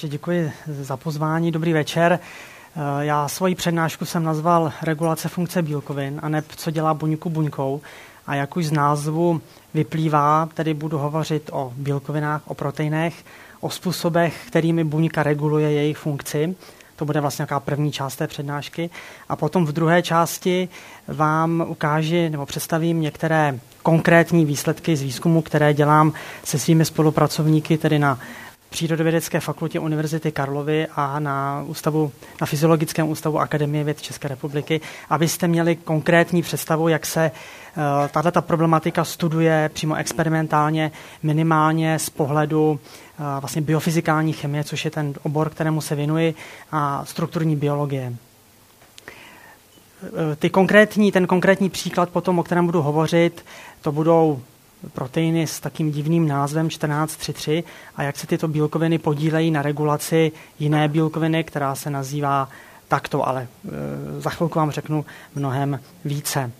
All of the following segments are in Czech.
Takže děkuji za pozvání, dobrý večer. Eh, já svoji přednášku jsem nazval Regulace funkce bílkovin a ne co dělá buňku buňkou. A jak už z názvu vyplývá, tedy budu hovořit o bílkovinách, o proteinech, o způsobech, kterými buňka reguluje jejich funkci. To bude vlastně nějaká první část té přednášky. A potom v druhé části vám ukáži nebo představím některé konkrétní výsledky z výzkumu, které dělám se svými spolupracovníky, tedy na Přírodovědecké fakultě Univerzity Karlovy a na, ústavu, na Fyziologickém ústavu Akademie věd České republiky, abyste měli konkrétní představu, jak se uh, tato problematika studuje přímo experimentálně, minimálně z pohledu uh, vlastně biofyzikální chemie, což je ten obor, kterému se věnuji, a strukturní biologie. Eh, ty konkrétní, ten konkrétní příklad potom, o kterém budu hovořit, to budou proteiny s takým divným názvem 1433 a jak se tyto bílkoviny podílejí na regulaci jiné bílkoviny, která se nazývá takto, ale e, za chvilku vám řeknu mnohem více.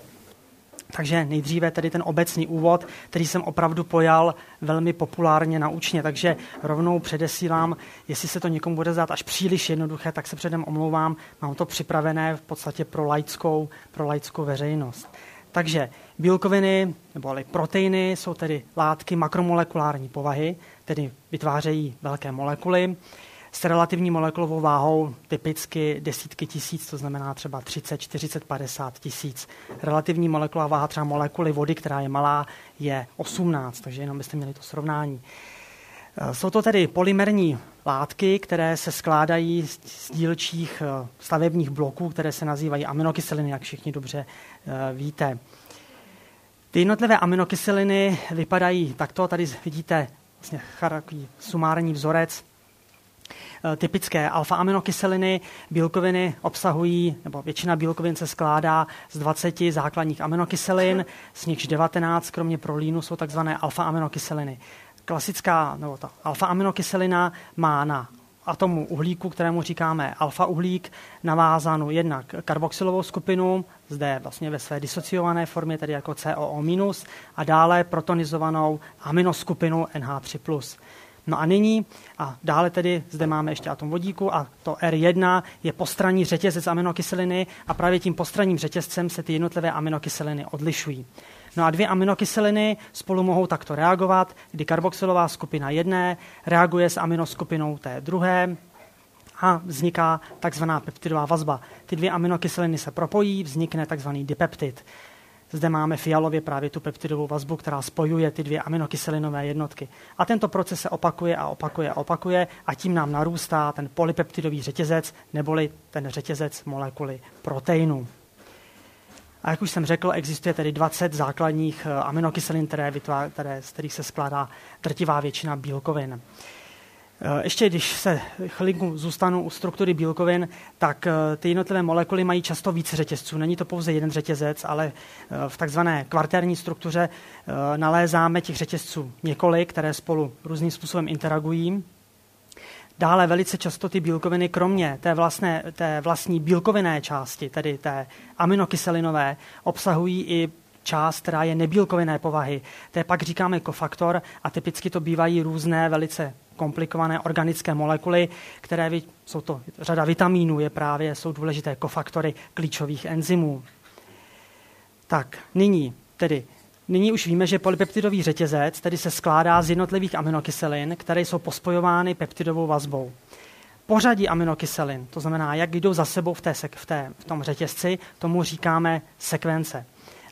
Takže nejdříve tedy ten obecný úvod, který jsem opravdu pojal velmi populárně naučně, takže rovnou předesílám, jestli se to někomu bude zdát až příliš jednoduché, tak se předem omlouvám, mám to připravené v podstatě pro laickou, pro laickou veřejnost. Takže bílkoviny nebo ale proteiny jsou tedy látky makromolekulární povahy, tedy vytvářejí velké molekuly s relativní molekulovou váhou typicky desítky tisíc, to znamená třeba 30, 40, 50 tisíc. Relativní molekulová váha třeba molekuly vody, která je malá, je 18, takže jenom byste měli to srovnání. Eh, jsou to tedy polymerní látky, které se skládají z dílčích eh, stavebních bloků, které se nazývají aminokyseliny, jak všichni dobře eh, víte. Ty jednotlivé aminokyseliny vypadají takto. Tady vidíte vlastně sumární vzorec typické alfa-aminokyseliny. Bílkoviny obsahují, nebo většina bílkovin se skládá z 20 základních aminokyselin, z nichž 19, kromě prolínu, jsou takzvané alfa-aminokyseliny klasická, nebo ta alfa-aminokyselina má na atomu uhlíku, kterému říkáme alfa-uhlík, navázanou jednak karboxylovou skupinu, zde vlastně ve své disociované formě, tedy jako COO-, a dále protonizovanou aminoskupinu NH3+. No a nyní, a dále tedy zde máme ještě atom vodíku a to R1 je postranní řetězec aminokyseliny a právě tím postranním řetězcem se ty jednotlivé aminokyseliny odlišují. No a dvě aminokyseliny spolu mohou takto reagovat, kdy karboxylová skupina jedné reaguje s aminoskupinou té druhé, a vzniká takzvaná peptidová vazba. Ty dvě aminokyseliny se propojí, vznikne takzvaný dipeptid. Zde máme fialově právě tu peptidovou vazbu, která spojuje ty dvě aminokyselinové jednotky. A tento proces se opakuje a opakuje a opakuje a tím nám narůstá ten polypeptidový řetězec, neboli ten řetězec molekuly proteinu. A jak už jsem řekl, existuje tedy 20 základních eh, aminokyselin, které, vytvá, které, z kterých se skládá drtivá většina bílkovin. Eh, ještě když se chvilku zůstanu u struktury bílkovin, tak eh, ty jednotlivé molekuly mají často více řetězců. Není to pouze jeden řetězec, ale v takzvané kvartérní struktuře nalézáme těch řetězců několik, které spolu různým způsobem interagují. Dále velice často ty bílkoviny, kromě té, vlastné, té vlastní bílkovinné části, tedy té aminokyselinové, obsahují i část, která je nebílkovinné povahy. To je pak říkáme kofaktor a typicky to bývají různé velice komplikované organické molekuly, které jsou to řada vitamínů, je právě, jsou důležité kofaktory klíčových enzymů. Tak, nyní tedy Nyní už víme, že polypeptidový řetězec tedy se skládá z jednotlivých aminokyselin, které jsou pospojovány peptidovou vazbou. Pořadí aminokyselin, to znamená, jak jdou za sebou v, té, v, té, v tom řetězci, tomu říkáme sekvence.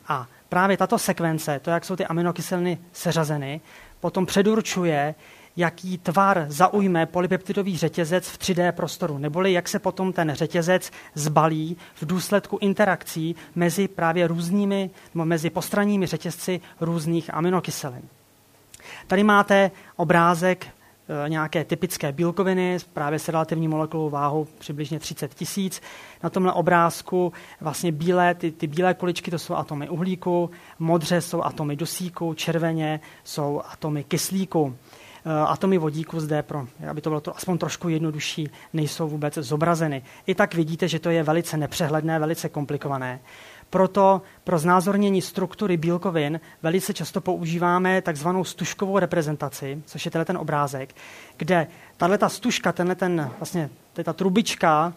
A právě tato sekvence, to, jak jsou ty aminokyseliny seřazeny, potom předurčuje, jaký tvar zaujme polypeptidový řetězec v 3D prostoru, neboli jak se potom ten řetězec zbalí v důsledku interakcí mezi právě různými, nebo mezi postranními řetězci různých aminokyselin. Tady máte obrázek e, nějaké typické bílkoviny právě s relativní molekulovou váhou přibližně 30 tisíc. Na tomhle obrázku vlastně bílé, ty, ty bílé kuličky to jsou atomy uhlíku, modře jsou atomy dusíku, červeně jsou atomy kyslíku. Eh, atomy vodíku zde, pro, aby to bylo to aspoň trošku jednodušší, nejsou vůbec zobrazeny. I tak vidíte, že to je velice nepřehledné, velice komplikované. Proto pro znázornění struktury bílkovin velice často používáme takzvanou stužkovou reprezentaci, což je ten obrázek, kde tahle ta stužka, tenhle ten, vlastně, ta trubička,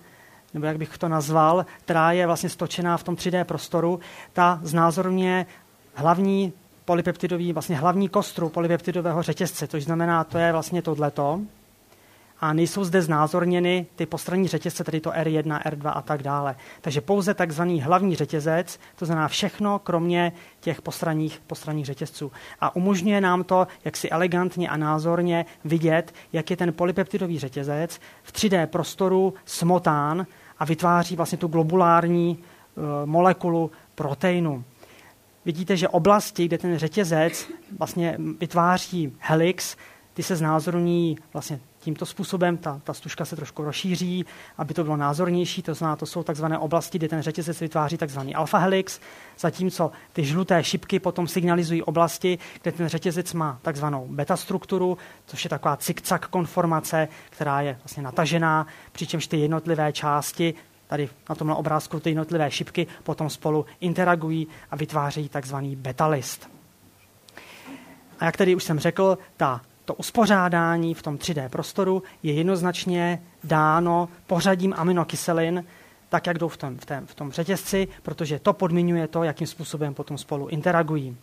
nebo jak bych to nazval, která je vlastně stočená v tom 3D prostoru, ta znázorňuje hlavní polypeptidový, vlastně hlavní kostru polypeptidového řetězce, což znamená, to je vlastně tohleto. A nejsou zde znázorněny ty postranní řetězce, tedy to R1, R2 a tak dále. Takže pouze takzvaný hlavní řetězec, to znamená všechno, kromě těch postranních, postranních řetězců. A umožňuje nám to, jak si elegantně a názorně vidět, jak je ten polypeptidový řetězec v 3D prostoru smotán a vytváří vlastně tu globulární uh, molekulu proteinu vidíte, že oblasti, kde ten řetězec vlastně vytváří helix, ty se znázorní vlastně tímto způsobem, ta, ta stužka se trošku rozšíří, aby to bylo názornější, to znamená, to jsou takzvané oblasti, kde ten řetězec vytváří takzvaný alfa helix, zatímco ty žluté šipky potom signalizují oblasti, kde ten řetězec má takzvanou beta strukturu, což je taková cikcak konformace, která je vlastně natažená, přičemž ty jednotlivé části tady na tomhle obrázku ty jednotlivé šipky potom spolu interagují a vytvářejí takzvaný betalist. A jak tady už jsem řekl, ta, to uspořádání v tom 3D prostoru je jednoznačně dáno pořadím aminokyselin, tak, jak jdou v tom, v, tom, v tom řetězci, protože to podmiňuje to, jakým způsobem potom spolu interagují.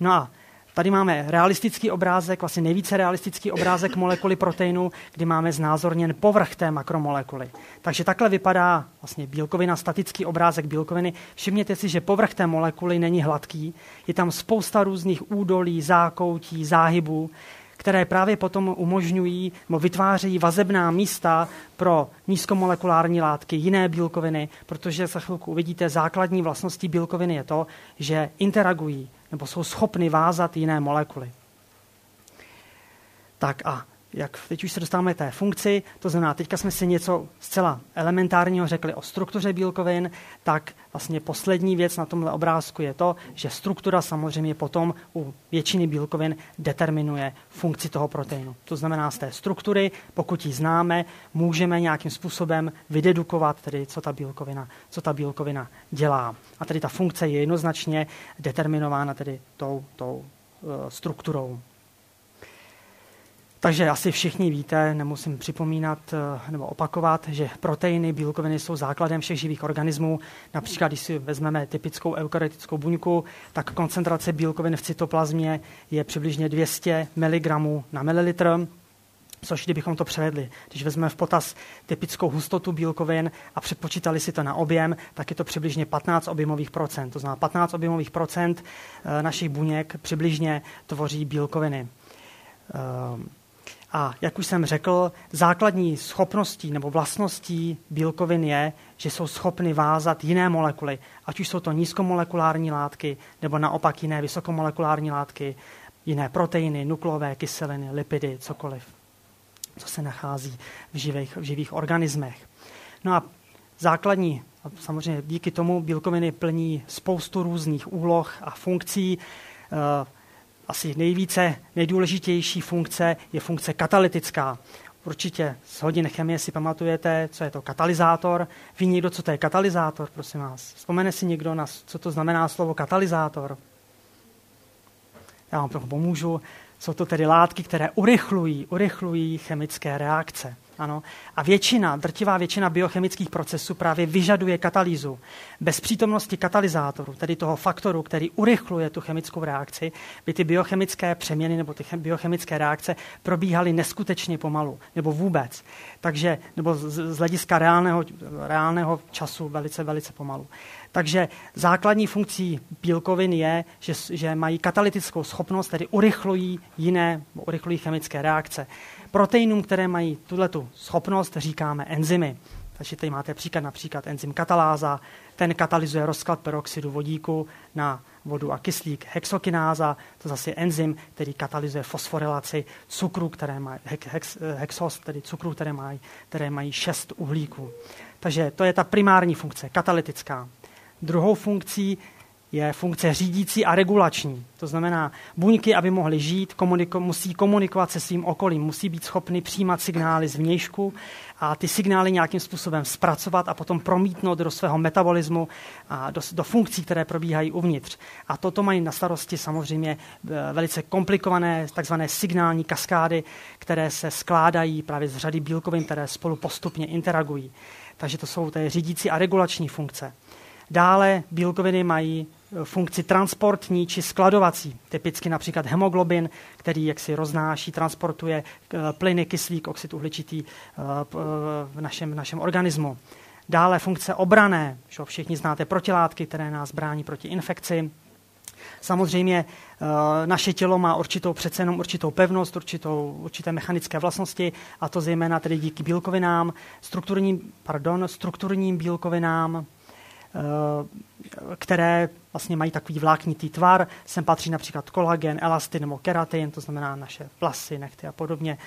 No a Tady máme realistický obrázek, vlastně nejvíce realistický obrázek molekuly proteinu, kdy máme znázorněn povrch té makromolekuly. Takže takhle vypadá vlastně bílkovina, statický obrázek bílkoviny. Všimněte si, že povrch té molekuly není hladký, je tam spousta různých údolí, zákoutí, záhybů, které právě potom umožňují nebo vytvářejí vazebná místa pro nízkomolekulární látky, jiné bílkoviny, protože za chvilku uvidíte, základní vlastností bílkoviny je to, že interagují nebo jsou schopny vázat jiné molekuly. Tak a jak teď už se dostáváme té funkci, to znamená, teďka jsme si něco zcela elementárního řekli o struktuře bílkovin, tak vlastně poslední věc na tomhle obrázku je to, že struktura samozřejmě potom u většiny bílkovin determinuje funkci toho proteinu. To znamená, z té struktury, pokud ji známe, můžeme nějakým způsobem vydedukovat, tedy co ta bílkovina, co ta bílkovina dělá. A tedy ta funkce je jednoznačně determinována tedy tou, tou uh, strukturou. Takže asi všichni víte, nemusím připomínat eh, nebo opakovat, že proteiny, bílkoviny jsou základem všech živých organismů. Například, když si vezmeme typickou eukaryotickou buňku, tak koncentrace bílkovin v cytoplazmě je přibližně 200 mg na mililitr, což kdybychom to převedli, když vezmeme v potaz typickou hustotu bílkovin a předpočítali si to na objem, tak je to přibližně 15 objemových procent. To znamená 15 objemových procent eh, našich buněk přibližně tvoří bílkoviny. Ehm, a jak už jsem řekl, základní schopností nebo vlastností bílkovin je, že jsou schopny vázat jiné molekuly, ať už jsou to nízkomolekulární látky, nebo naopak jiné vysokomolekulární látky, jiné proteiny, nukleové kyseliny, lipidy, cokoliv, co se nachází v živých, v živých organismech. No a základní, a samozřejmě díky tomu bílkoviny plní spoustu různých úloh a funkcí. Asi nejvíce, nejdůležitější funkce je funkce katalytická. Určitě z hodin chemie si pamatujete, co je to katalyzátor. Ví někdo, co to je katalyzátor, prosím vás? Vzpomene si někdo, na, co to znamená slovo katalyzátor? Já vám trochu pomůžu. Jsou to tedy látky, které urychlují, urychlují chemické reakce. Ano. A většina, drtivá většina biochemických procesů právě vyžaduje katalýzu. Bez přítomnosti katalyzátoru, tedy toho faktoru, který urychluje tu chemickou reakci, by ty biochemické přeměny nebo ty biochemické reakce probíhaly neskutečně pomalu, nebo vůbec. Takže, nebo z, z hlediska reálného, reálného času velice, velice pomalu. Takže základní funkcí bílkovin je, že, že mají katalytickou schopnost, tedy urychlují jiné, urychlují chemické reakce. Proteinům, které mají tuto schopnost, říkáme enzymy. Takže tady máte příklad například enzym kataláza, ten katalyzuje rozklad peroxidu vodíku na vodu a kyslík. Hexokináza, to zase je enzym, který katalyzuje fosforilaci cukru, které mají, hex, hexos, tedy cukru, které mají, které mají šest uhlíků. Takže to je ta primární funkce, katalytická. Druhou funkcí je funkce řídící a regulační. To znamená, buňky, aby mohly žít, komuniko- musí komunikovat se svým okolím, musí být schopny přijímat signály z vnějšku a ty signály nějakým způsobem zpracovat a potom promítnout do svého metabolismu a do, do funkcí, které probíhají uvnitř. A toto mají na starosti samozřejmě e, velice komplikované takzvané signální kaskády, které se skládají právě z řady bílkovin, které spolu postupně interagují. Takže to jsou té řídící a regulační funkce. Dále bílkoviny mají funkci transportní či skladovací. Typicky například hemoglobin, který jaksi roznáší, transportuje e, plyny, kyslík, oxid uhličitý e, v našem, našem organismu. Dále funkce obrané, že všichni znáte protilátky, které nás brání proti infekci. Samozřejmě naše tělo má určitou přece jenom určitou pevnost, určitou, určité mechanické vlastnosti, a to zejména tedy díky bílkovinám, strukturním, pardon, strukturním bílkovinám, Eh, které vlastně mají takový vláknitý tvar. Sem patří například kolagen, elastin nebo keratin, to znamená naše vlasy, nechty a podobně.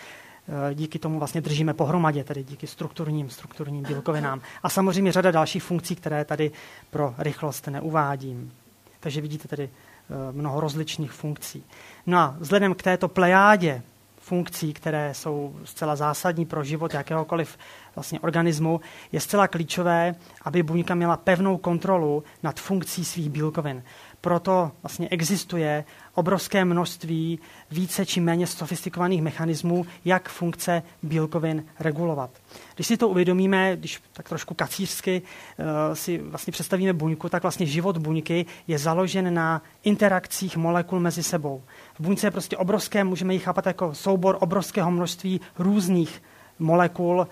Eh, díky tomu vlastně držíme pohromadě, tedy díky strukturním, strukturním bílkovinám. A samozřejmě řada dalších funkcí, které tady pro rychlost neuvádím. Takže vidíte tady eh, mnoho rozličných funkcí. No a vzhledem k této plejádě funkcí, které jsou zcela zásadní pro život jakéhokoliv vlastně organismu, je zcela klíčové, aby buňka měla pevnou kontrolu nad funkcí svých bílkovin. Proto vlastně existuje obrovské množství více či méně sofistikovaných mechanismů, jak funkce bílkovin regulovat. Když si to uvědomíme, když tak trošku kacířsky uh, si vlastně představíme buňku, tak vlastně život buňky je založen na interakcích molekul mezi sebou. V buňce je prostě obrovské, můžeme ji chápat jako soubor obrovského množství různých molekul,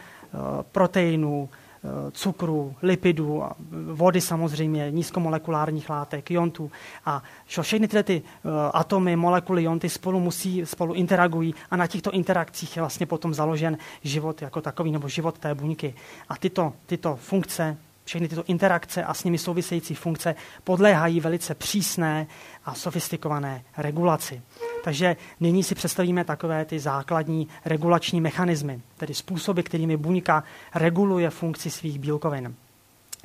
proteinů, Eh, cukru, lipidů, vody samozřejmě, nízkomolekulárních látek, iontů. A všechny tyhle ty uh, atomy, molekuly, ionty spolu musí, spolu interagují a na těchto interakcích je vlastně potom založen život jako takový, nebo život té buňky. A tyto, tyto funkce všechny tyto interakce a s nimi související funkce podléhají velice přísné a sofistikované regulaci. Takže nyní si představíme takové ty základní regulační mechanismy, tedy způsoby, kterými buňka reguluje funkci svých bílkovin.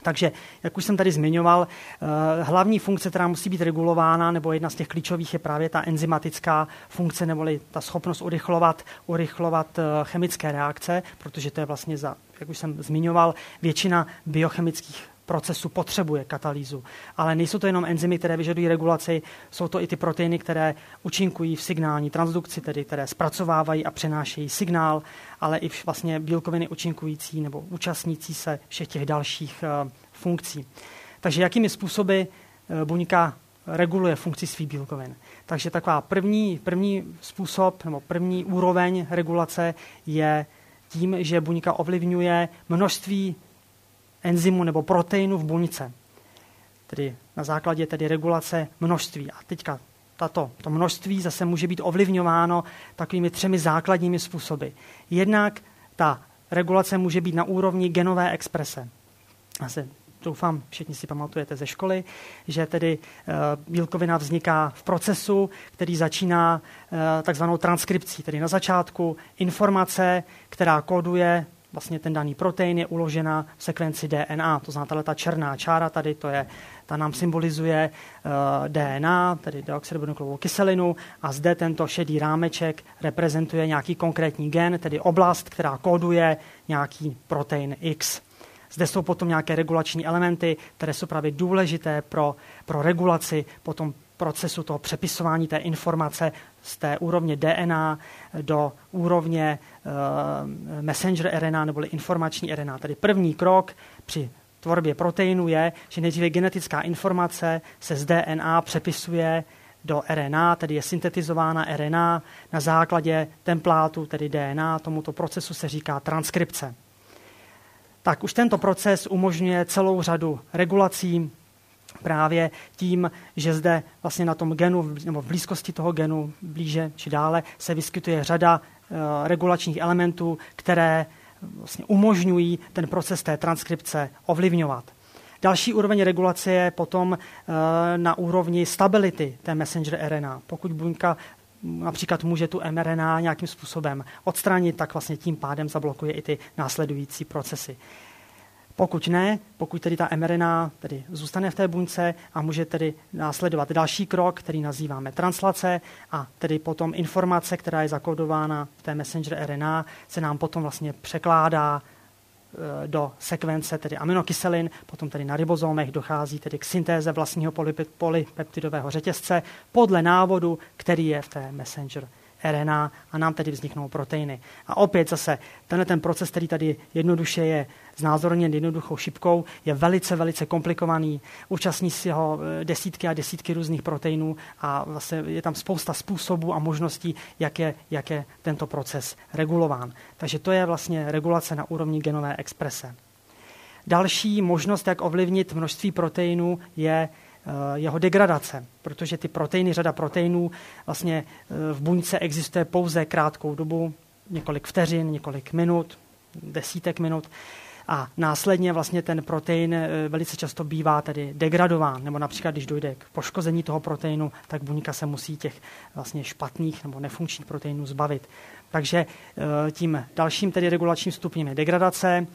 Takže, jak už jsem tady zmiňoval, eh, hlavní funkce, která musí být regulována, nebo jedna z těch klíčových je právě ta enzymatická funkce, neboli ta schopnost urychlovat, urychlovat eh, chemické reakce, protože to je vlastně, za, jak už jsem zmiňoval, většina biochemických procesu potřebuje katalýzu. Ale nejsou to jenom enzymy, které vyžadují regulaci, jsou to i ty proteiny, které účinkují v signální transdukci, tedy které zpracovávají a přenášejí signál, ale i vlastně bílkoviny účinkující nebo účastnící se všech těch dalších uh, funkcí. Takže jakými způsoby uh, buňka reguluje funkci svých bílkovin. Takže taková první, první způsob nebo první úroveň regulace je tím, že buňka ovlivňuje množství enzymu nebo proteinu v buňce. Tedy na základě tedy regulace množství. A teďka tato, to množství zase může být ovlivňováno takovými třemi základními způsoby. Jednak ta regulace může být na úrovni genové exprese. Zase doufám, všichni si pamatujete ze školy, že tedy e, bílkovina vzniká v procesu, který začíná e, takzvanou transkripcí, tedy na začátku informace, která kóduje vlastně ten daný protein je uložena v sekvenci DNA. To znamená, ta černá čára tady, to je, ta nám symbolizuje uh, eh, DNA, tedy deoxyribonukleovou kyselinu, a zde tento šedý rámeček reprezentuje nějaký konkrétní gen, tedy oblast, která kóduje nějaký protein X. Zde jsou potom nějaké regulační elementy, které jsou právě důležité pro, pro regulaci potom procesu toho přepisování té informace z té úrovně DNA do úrovně uh, messenger RNA neboli informační RNA. Tedy první krok při tvorbě proteinu je, že nejdříve genetická informace se z DNA přepisuje do RNA, tedy je syntetizována RNA na základě templátu, tedy DNA. Tomuto procesu se říká transkripce. Tak už tento proces umožňuje celou řadu regulací, právě tím, že zde vlastně na tom genu, nebo v blízkosti toho genu, blíže či dále, se vyskytuje řada uh, regulačních elementů, které vlastně umožňují ten proces té transkripce ovlivňovat. Další úroveň regulace je potom uh, na úrovni stability té messenger RNA. Pokud buňka například může tu mRNA nějakým způsobem odstranit, tak vlastně tím pádem zablokuje i ty následující procesy. Pokud ne, pokud tedy ta mRNA tedy zůstane v té buňce a může tedy následovat další krok, který nazýváme translace a tedy potom informace, která je zakodována v té messenger RNA, se nám potom vlastně překládá e, do sekvence tedy aminokyselin, potom tedy na ribozomech dochází tedy k syntéze vlastního polypeptidového řetězce podle návodu, který je v té messenger RNA a nám tedy vzniknou proteiny. A opět zase tenhle ten proces, který tady jednoduše je znázorněn jednoduchou šipkou, je velice, velice komplikovaný. Účastní si ho eh, desítky a desítky různých proteinů a vlastně je tam spousta způsobů a možností, jak je, jak je tento proces regulován. Takže to je vlastně regulace na úrovni genové exprese. Další možnost, jak ovlivnit množství proteinů, je jeho degradace, protože ty proteiny, řada proteinů vlastně eh, v buňce existuje pouze krátkou dobu, několik vteřin, několik minut, desítek minut a následně vlastně ten protein eh, velice často bývá tedy degradován, nebo například, když dojde k poškození toho proteinu, tak buňka se musí těch vlastně špatných nebo nefunkčních proteinů zbavit. Takže tím dalším tedy regulačním stupněm je degradace.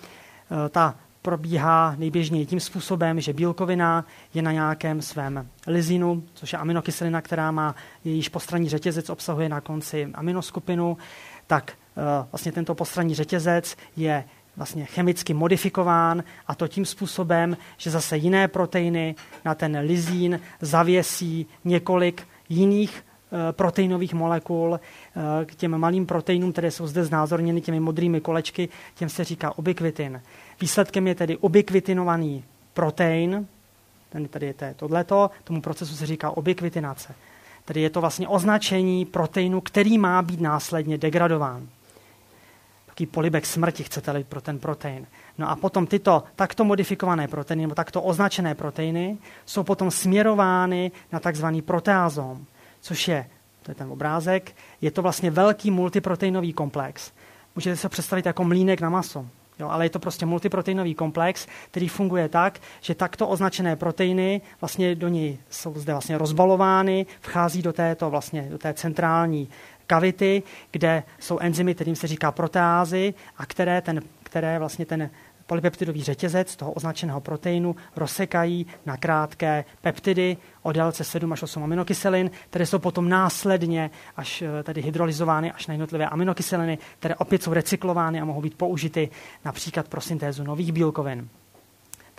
Ta probíhá nejběžněji tím způsobem, že bílkovina je na nějakém svém lizinu, což je aminokyselina, která má jejíž postranní řetězec, obsahuje na konci aminoskupinu, tak eh, vlastně tento postranní řetězec je vlastně chemicky modifikován a to tím způsobem, že zase jiné proteiny na ten lizín zavěsí několik jiných eh, proteinových molekul eh, k těm malým proteinům, které jsou zde znázorněny těmi modrými kolečky, těm se říká ubikvitin. Výsledkem je tedy ubikvitinovaný protein, ten tady je tohleto, tomu procesu se říká ubikvitinace. Tedy je to vlastně označení proteinu, který má být následně degradován. Taký polibek smrti, chcete-li, pro ten protein. No a potom tyto takto modifikované proteiny, nebo takto označené proteiny, jsou potom směrovány na takzvaný proteázom, což je, to je ten obrázek, je to vlastně velký multiproteinový komplex. Můžete se představit jako mlínek na maso. Jo, ale je to prostě multiproteinový komplex, který funguje tak, že takto označené proteiny vlastně do něj jsou zde vlastně rozbalovány, vchází do této vlastně do té centrální kavity, kde jsou enzymy, kterým se říká proteázy a které, ten, které vlastně ten polypeptidový řetězec toho označeného proteinu rozsekají na krátké peptidy o délce 7 až 8 aminokyselin, které jsou potom následně až eh, tedy hydrolyzovány až na jednotlivé aminokyseliny, které opět jsou recyklovány a mohou být použity například pro syntézu nových bílkovin.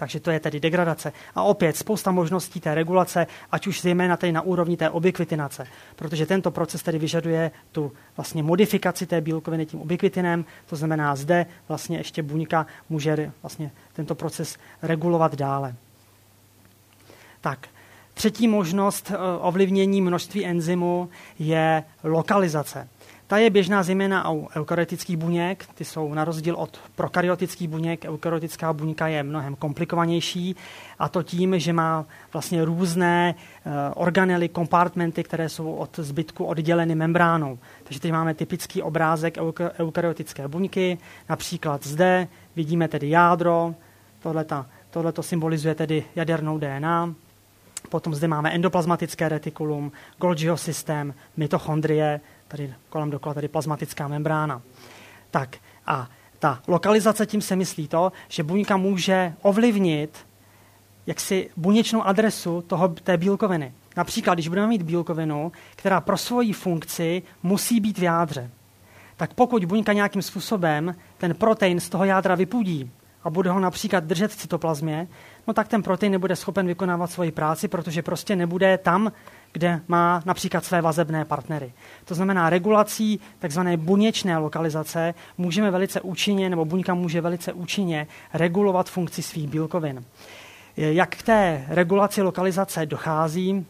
Takže to je tedy degradace. A opět spousta možností té regulace, ať už zejména tady na úrovni té obykvitinace, protože tento proces tedy vyžaduje tu vlastně modifikaci té bílkoviny tím obykvitinem, to znamená zde vlastně ještě buňka může vlastně tento proces regulovat dále. Tak, Třetí možnost eh, ovlivnění množství enzymu je lokalizace. Ta je běžná zejména u eukaryotických buněk, ty jsou na rozdíl od prokaryotických buněk, eukaryotická buňka je mnohem komplikovanější a to tím, že má vlastně různé uh, organely, kompartmenty, které jsou od zbytku odděleny membránou. Takže teď máme typický obrázek eukaryotické buňky, například zde vidíme tedy jádro, tohle to symbolizuje tedy jadernou DNA, Potom zde máme endoplazmatické retikulum, Golgiho systém, mitochondrie, tady kolem dokola tady plazmatická membrána. Tak a ta lokalizace tím se myslí to, že buňka může ovlivnit jaksi buněčnou adresu toho, té bílkoviny. Například, když budeme mít bílkovinu, která pro svoji funkci musí být v jádře, tak pokud buňka nějakým způsobem ten protein z toho jádra vypudí a bude ho například držet v cytoplazmě, no tak ten protein nebude schopen vykonávat svoji práci, protože prostě nebude tam, kde má například své vazebné partnery. To znamená, regulací takzvané buněčné lokalizace můžeme velice účinně, nebo buňka může velice účinně regulovat funkci svých bílkovin. Jak k té regulaci lokalizace dochází?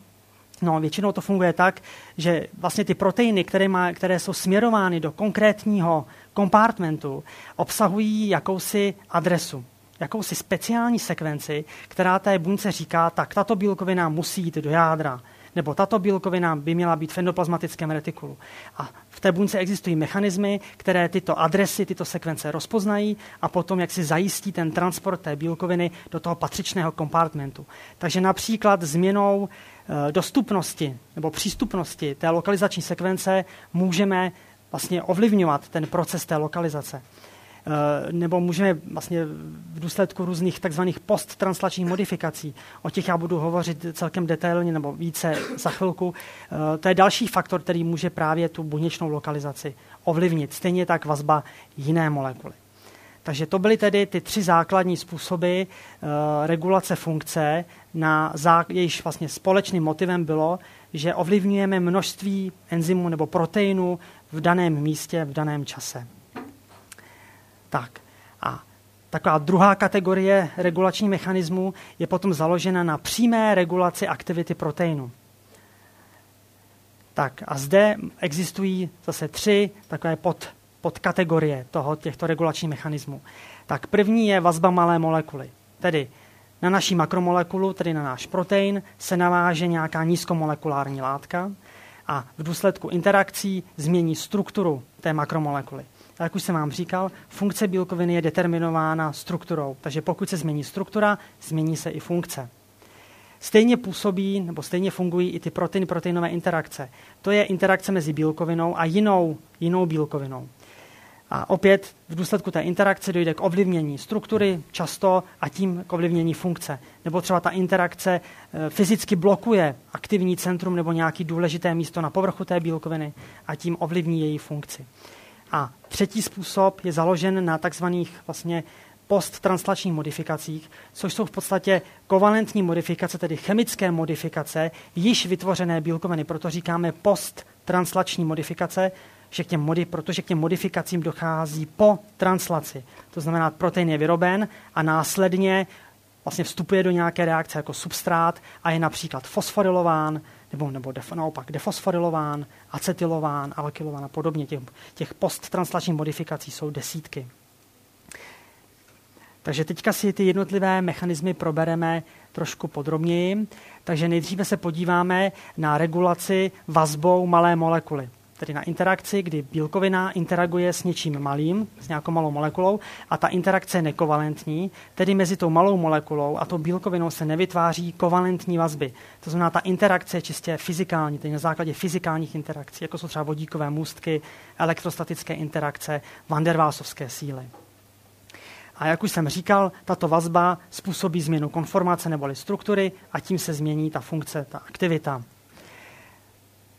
No, většinou to funguje tak, že vlastně ty proteiny, které, má, které jsou směrovány do konkrétního kompartmentu, obsahují jakousi adresu jakousi speciální sekvenci, která té buňce říká, tak tato bílkovina musí jít do jádra, nebo tato bílkovina by měla být v endoplazmatickém retikulu. A v té buňce existují mechanismy, které tyto adresy, tyto sekvence rozpoznají a potom jak si zajistí ten transport té bílkoviny do toho patřičného kompartmentu. Takže například změnou eh, dostupnosti nebo přístupnosti té lokalizační sekvence můžeme vlastně ovlivňovat ten proces té lokalizace. nebo můžeme vlastně v důsledku různých takzvaných posttranslačních modifikací, o těch já budu hovořit celkem detailně nebo více za chvilku, eh, to je další faktor, který může právě tu buněčnou lokalizaci ovlivnit. Stejně tak vazba jiné molekuly. Takže to byly tedy ty tři základní způsoby uh, regulace funkce, na jejíž vlastně společným motivem bylo, že ovlivňujeme množství enzymů nebo proteinů v daném místě, v daném čase. Tak a taková druhá kategorie regulační mechanismů je potom založena na přímé regulaci aktivity proteinu. Tak a zde existují zase tři takové pod, podkategorie toho, těchto regulačních mechanismů. Tak první je vazba malé molekuly, tedy na naší makromolekulu, tedy na náš protein, se naváže nějaká nízkomolekulární látka a v důsledku interakcí změní strukturu té makromolekuly. A jak už jsem vám říkal, funkce bílkoviny je determinována strukturou, takže pokud se změní struktura, změní se i funkce. Stejně působí nebo stejně fungují i ty protein-proteinové interakce. To je interakce mezi bílkovinou a jinou, jinou bílkovinou. A opět v důsledku té interakce dojde k ovlivnění struktury často a tím k ovlivnění funkce. Nebo třeba ta interakce e, fyzicky blokuje aktivní centrum nebo nějaký důležité místo na povrchu té bílkoviny a tím ovlivní její funkci. A třetí způsob je založen na takzvaných vlastně posttranslačních modifikacích, což jsou v podstatě kovalentní modifikace, tedy chemické modifikace již vytvořené bílkoviny. Proto říkáme posttranslační modifikace, že k těm modi, protože k těm modifikacím dochází po translaci. To znamená, protein je vyroben a následně vlastně vstupuje do nějaké reakce jako substrát a je například fosforilován, nebo, nebo def, naopak defosforilován, acetylován, alkylován a podobně. Těch, těch posttranslačních modifikací jsou desítky. Takže teďka si ty jednotlivé mechanismy probereme trošku podrobněji. Takže nejdříve se podíváme na regulaci vazbou malé molekuly tedy na interakci, kdy bílkovina interaguje s něčím malým, s nějakou malou molekulou, a ta interakce je nekovalentní, tedy mezi tou malou molekulou a tou bílkovinou se nevytváří kovalentní vazby. To znamená, ta interakce je čistě fyzikální, tedy na základě fyzikálních interakcí, jako jsou třeba vodíkové můstky, elektrostatické interakce, vandervásovské síly. A jak už jsem říkal, tato vazba způsobí změnu konformace neboli struktury a tím se změní ta funkce, ta aktivita.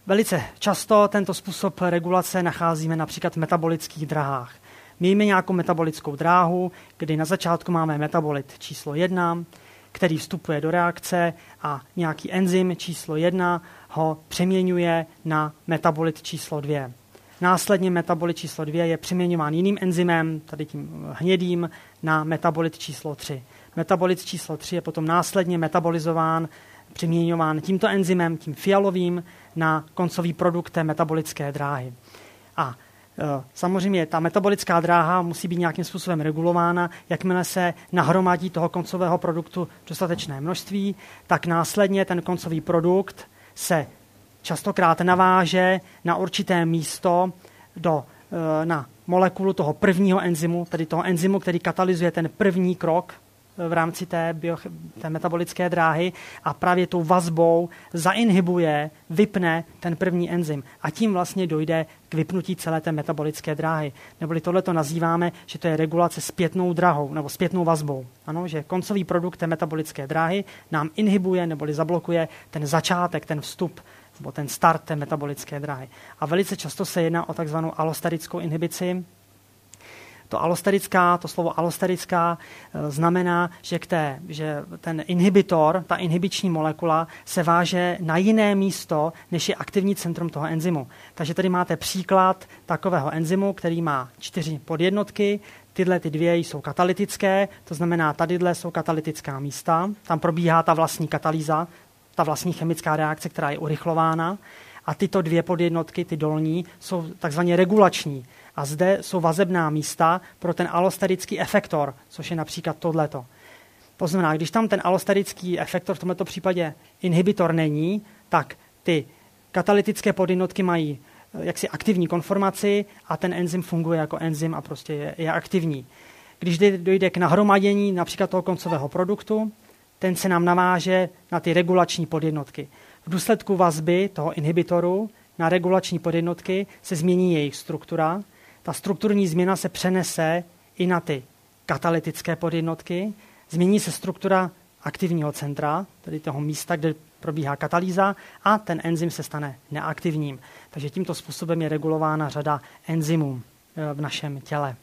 Velice často tento způsob regulace nacházíme například v metabolických dráhách. Mějme nějakou metabolickou dráhu, kdy na začátku máme metabolit číslo 1, který vstupuje do reakce a nějaký enzym číslo 1 ho přeměňuje na metabolit číslo 2. Následně metabolit číslo 2 je přeměňován jiným enzymem, tady tím hnědým, na metabolit číslo 3. Metabolit číslo 3 je potom následně metabolizován přeměňován tímto enzymem, tím fialovým, na koncový produkt té metabolické dráhy. A e, Samozřejmě ta metabolická dráha musí být nějakým způsobem regulována. Jakmile se nahromadí toho koncového produktu dostatečné množství, tak následně ten koncový produkt se častokrát naváže na určité místo do, e, na molekulu toho prvního enzymu, tedy toho enzymu, který katalyzuje ten první krok v rámci té, bio, té metabolické dráhy a právě tou vazbou zainhibuje, vypne ten první enzym a tím vlastně dojde k vypnutí celé té metabolické dráhy. Neboli tohle to nazýváme, že to je regulace zpětnou drahou nebo zpětnou vazbou. Ano, že koncový produkt té metabolické dráhy nám inhibuje neboli zablokuje ten začátek, ten vstup nebo ten start té metabolické dráhy. A velice často se jedná o takzvanou alosterickou inhibici, to alosterická, to slovo alosterická eh, znamená, že, k té, že ten inhibitor, ta inhibiční molekula se váže na jiné místo, než je aktivní centrum toho enzymu. Takže tady máte příklad takového enzymu, který má čtyři podjednotky, Tyhle ty dvě jsou katalytické, to znamená, tadyhle jsou katalytická místa, tam probíhá ta vlastní katalýza, ta vlastní chemická reakce, která je urychlována. A tyto dvě podjednotky, ty dolní, jsou takzvaně regulační. A zde jsou vazebná místa pro ten alosterický efektor, což je například tohleto. To znamená, když tam ten alosterický efektor, v tomto případě inhibitor není, tak ty katalytické podjednotky mají eh, jaksi aktivní konformaci a ten enzym funguje jako enzym a prostě je, je aktivní. Když dojde k nahromadění například toho koncového produktu, ten se nám naváže na ty regulační podjednotky. V důsledku vazby toho inhibitoru na regulační podjednotky se změní jejich struktura ta strukturní změna se přenese i na ty katalytické podjednotky, změní se struktura aktivního centra, tedy toho místa, kde probíhá katalýza, a ten enzym se stane neaktivním. Takže tímto způsobem je regulována řada enzymů eh, v našem těle.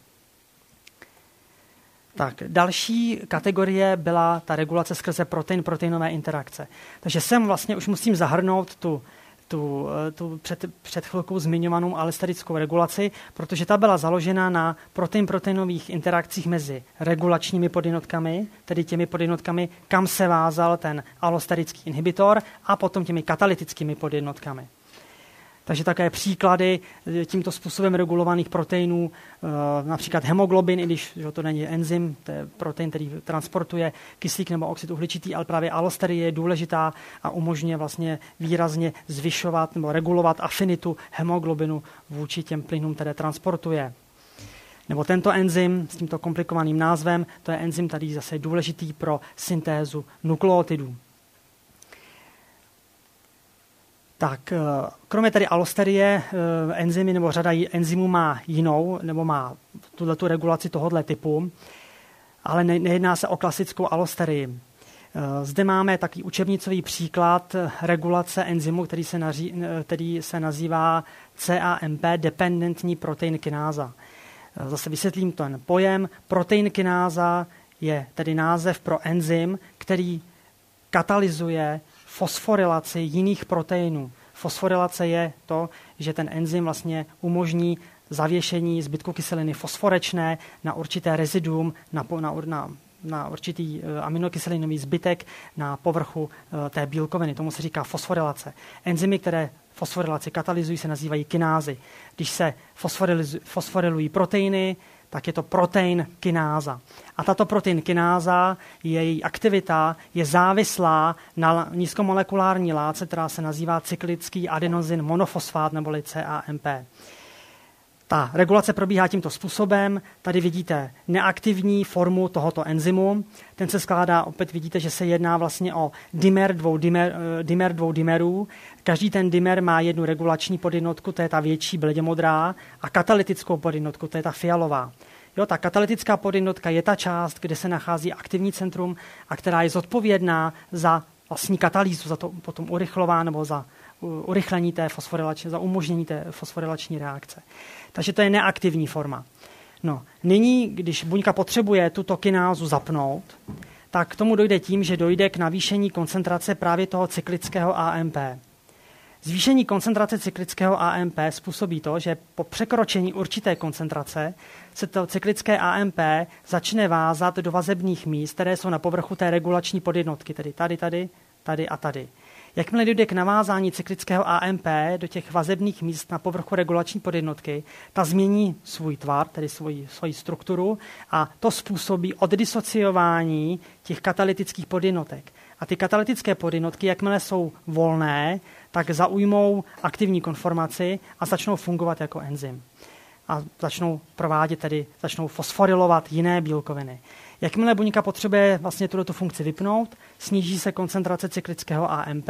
Tak, další kategorie byla ta regulace skrze protein-proteinové interakce. Takže sem vlastně už musím zahrnout tu tu, eh, tu před, před chvilkou zmiňovanou alesterickou regulaci, protože ta byla založena na protein-proteinových interakcích mezi regulačními podjednotkami, tedy těmi podjednotkami, kam se vázal ten alosterický inhibitor, a potom těmi katalytickými podjednotkami. Takže také příklady eh, tímto způsobem regulovaných proteinů, eh, například hemoglobin, i když že to není enzym, to je protein, který transportuje kyslík nebo oxid uhličitý, ale právě alosterie je důležitá a umožňuje vlastně výrazně zvyšovat nebo regulovat afinitu hemoglobinu vůči těm plynům, které transportuje. Nebo tento enzym s tímto komplikovaným názvem, to je enzym, který zase je důležitý pro syntézu nukleotidů. Tak, eh, kromě tedy alosterie, eh, enzymy nebo řada enzymů má jinou, nebo má tuto regulaci tohoto typu, ale nejedná se o klasickou alosterii. Eh, zde máme takový učebnicový příklad regulace enzymu, který se, naří, který se nazývá CAMP, dependentní protein kináza. Zase vysvětlím ten pojem. Protein kináza je tedy název pro enzym, který katalyzuje fosforilaci jiných proteinů. Fosforilace je to, že ten enzym vlastně umožní zavěšení zbytku kyseliny fosforečné na určité reziduum, na, na, na, na určitý uh, aminokyselinový zbytek na povrchu uh, té bílkoviny. Tomu se říká fosforilace. Enzymy, které fosforilaci katalyzují, se nazývají kinázy. Když se fosforilují proteiny, tak je to protein kináza. A tato protein kináza, její aktivita je závislá na nízkomolekulární látce, která se nazývá cyklický adenozin monofosfát neboli CAMP. Ta regulace probíhá tímto způsobem. Tady vidíte neaktivní formu tohoto enzymu. Ten se skládá, opět vidíte, že se jedná vlastně o dimer dvou, dimer, eh, dimer dvou dimerů. Každý ten dimer má jednu regulační podjednotku, to je ta větší bledě modrá, a katalytickou podjednotku, to je ta fialová. Jo, ta katalytická podjednotka je ta část, kde se nachází aktivní centrum a která je zodpovědná za vlastní katalýzu, za to potom urychlová nebo za urychlení té fosforilační, za umožnění té fosforilační reakce. Takže to je neaktivní forma. No, nyní, když buňka potřebuje tuto kinázu zapnout, tak k tomu dojde tím, že dojde k navýšení koncentrace právě toho cyklického AMP. Zvýšení koncentrace cyklického AMP způsobí to, že po překročení určité koncentrace se to cyklické AMP začne vázat do vazebních míst, které jsou na povrchu té regulační podjednotky, tedy tady, tady, tady a tady. Jakmile dojde k navázání cyklického AMP do těch vazebných míst na povrchu regulační podjednotky, ta změní svůj tvar, tedy svoji, svoji strukturu a to způsobí oddisociování těch katalytických podjednotek. A ty katalytické podjednotky, jakmile jsou volné, tak zaujmou aktivní konformaci a začnou fungovat jako enzym. A začnou provádět tedy, začnou fosforilovat jiné bílkoviny. Jakmile buňka potřebuje vlastně tuto funkci vypnout, sníží se koncentrace cyklického AMP,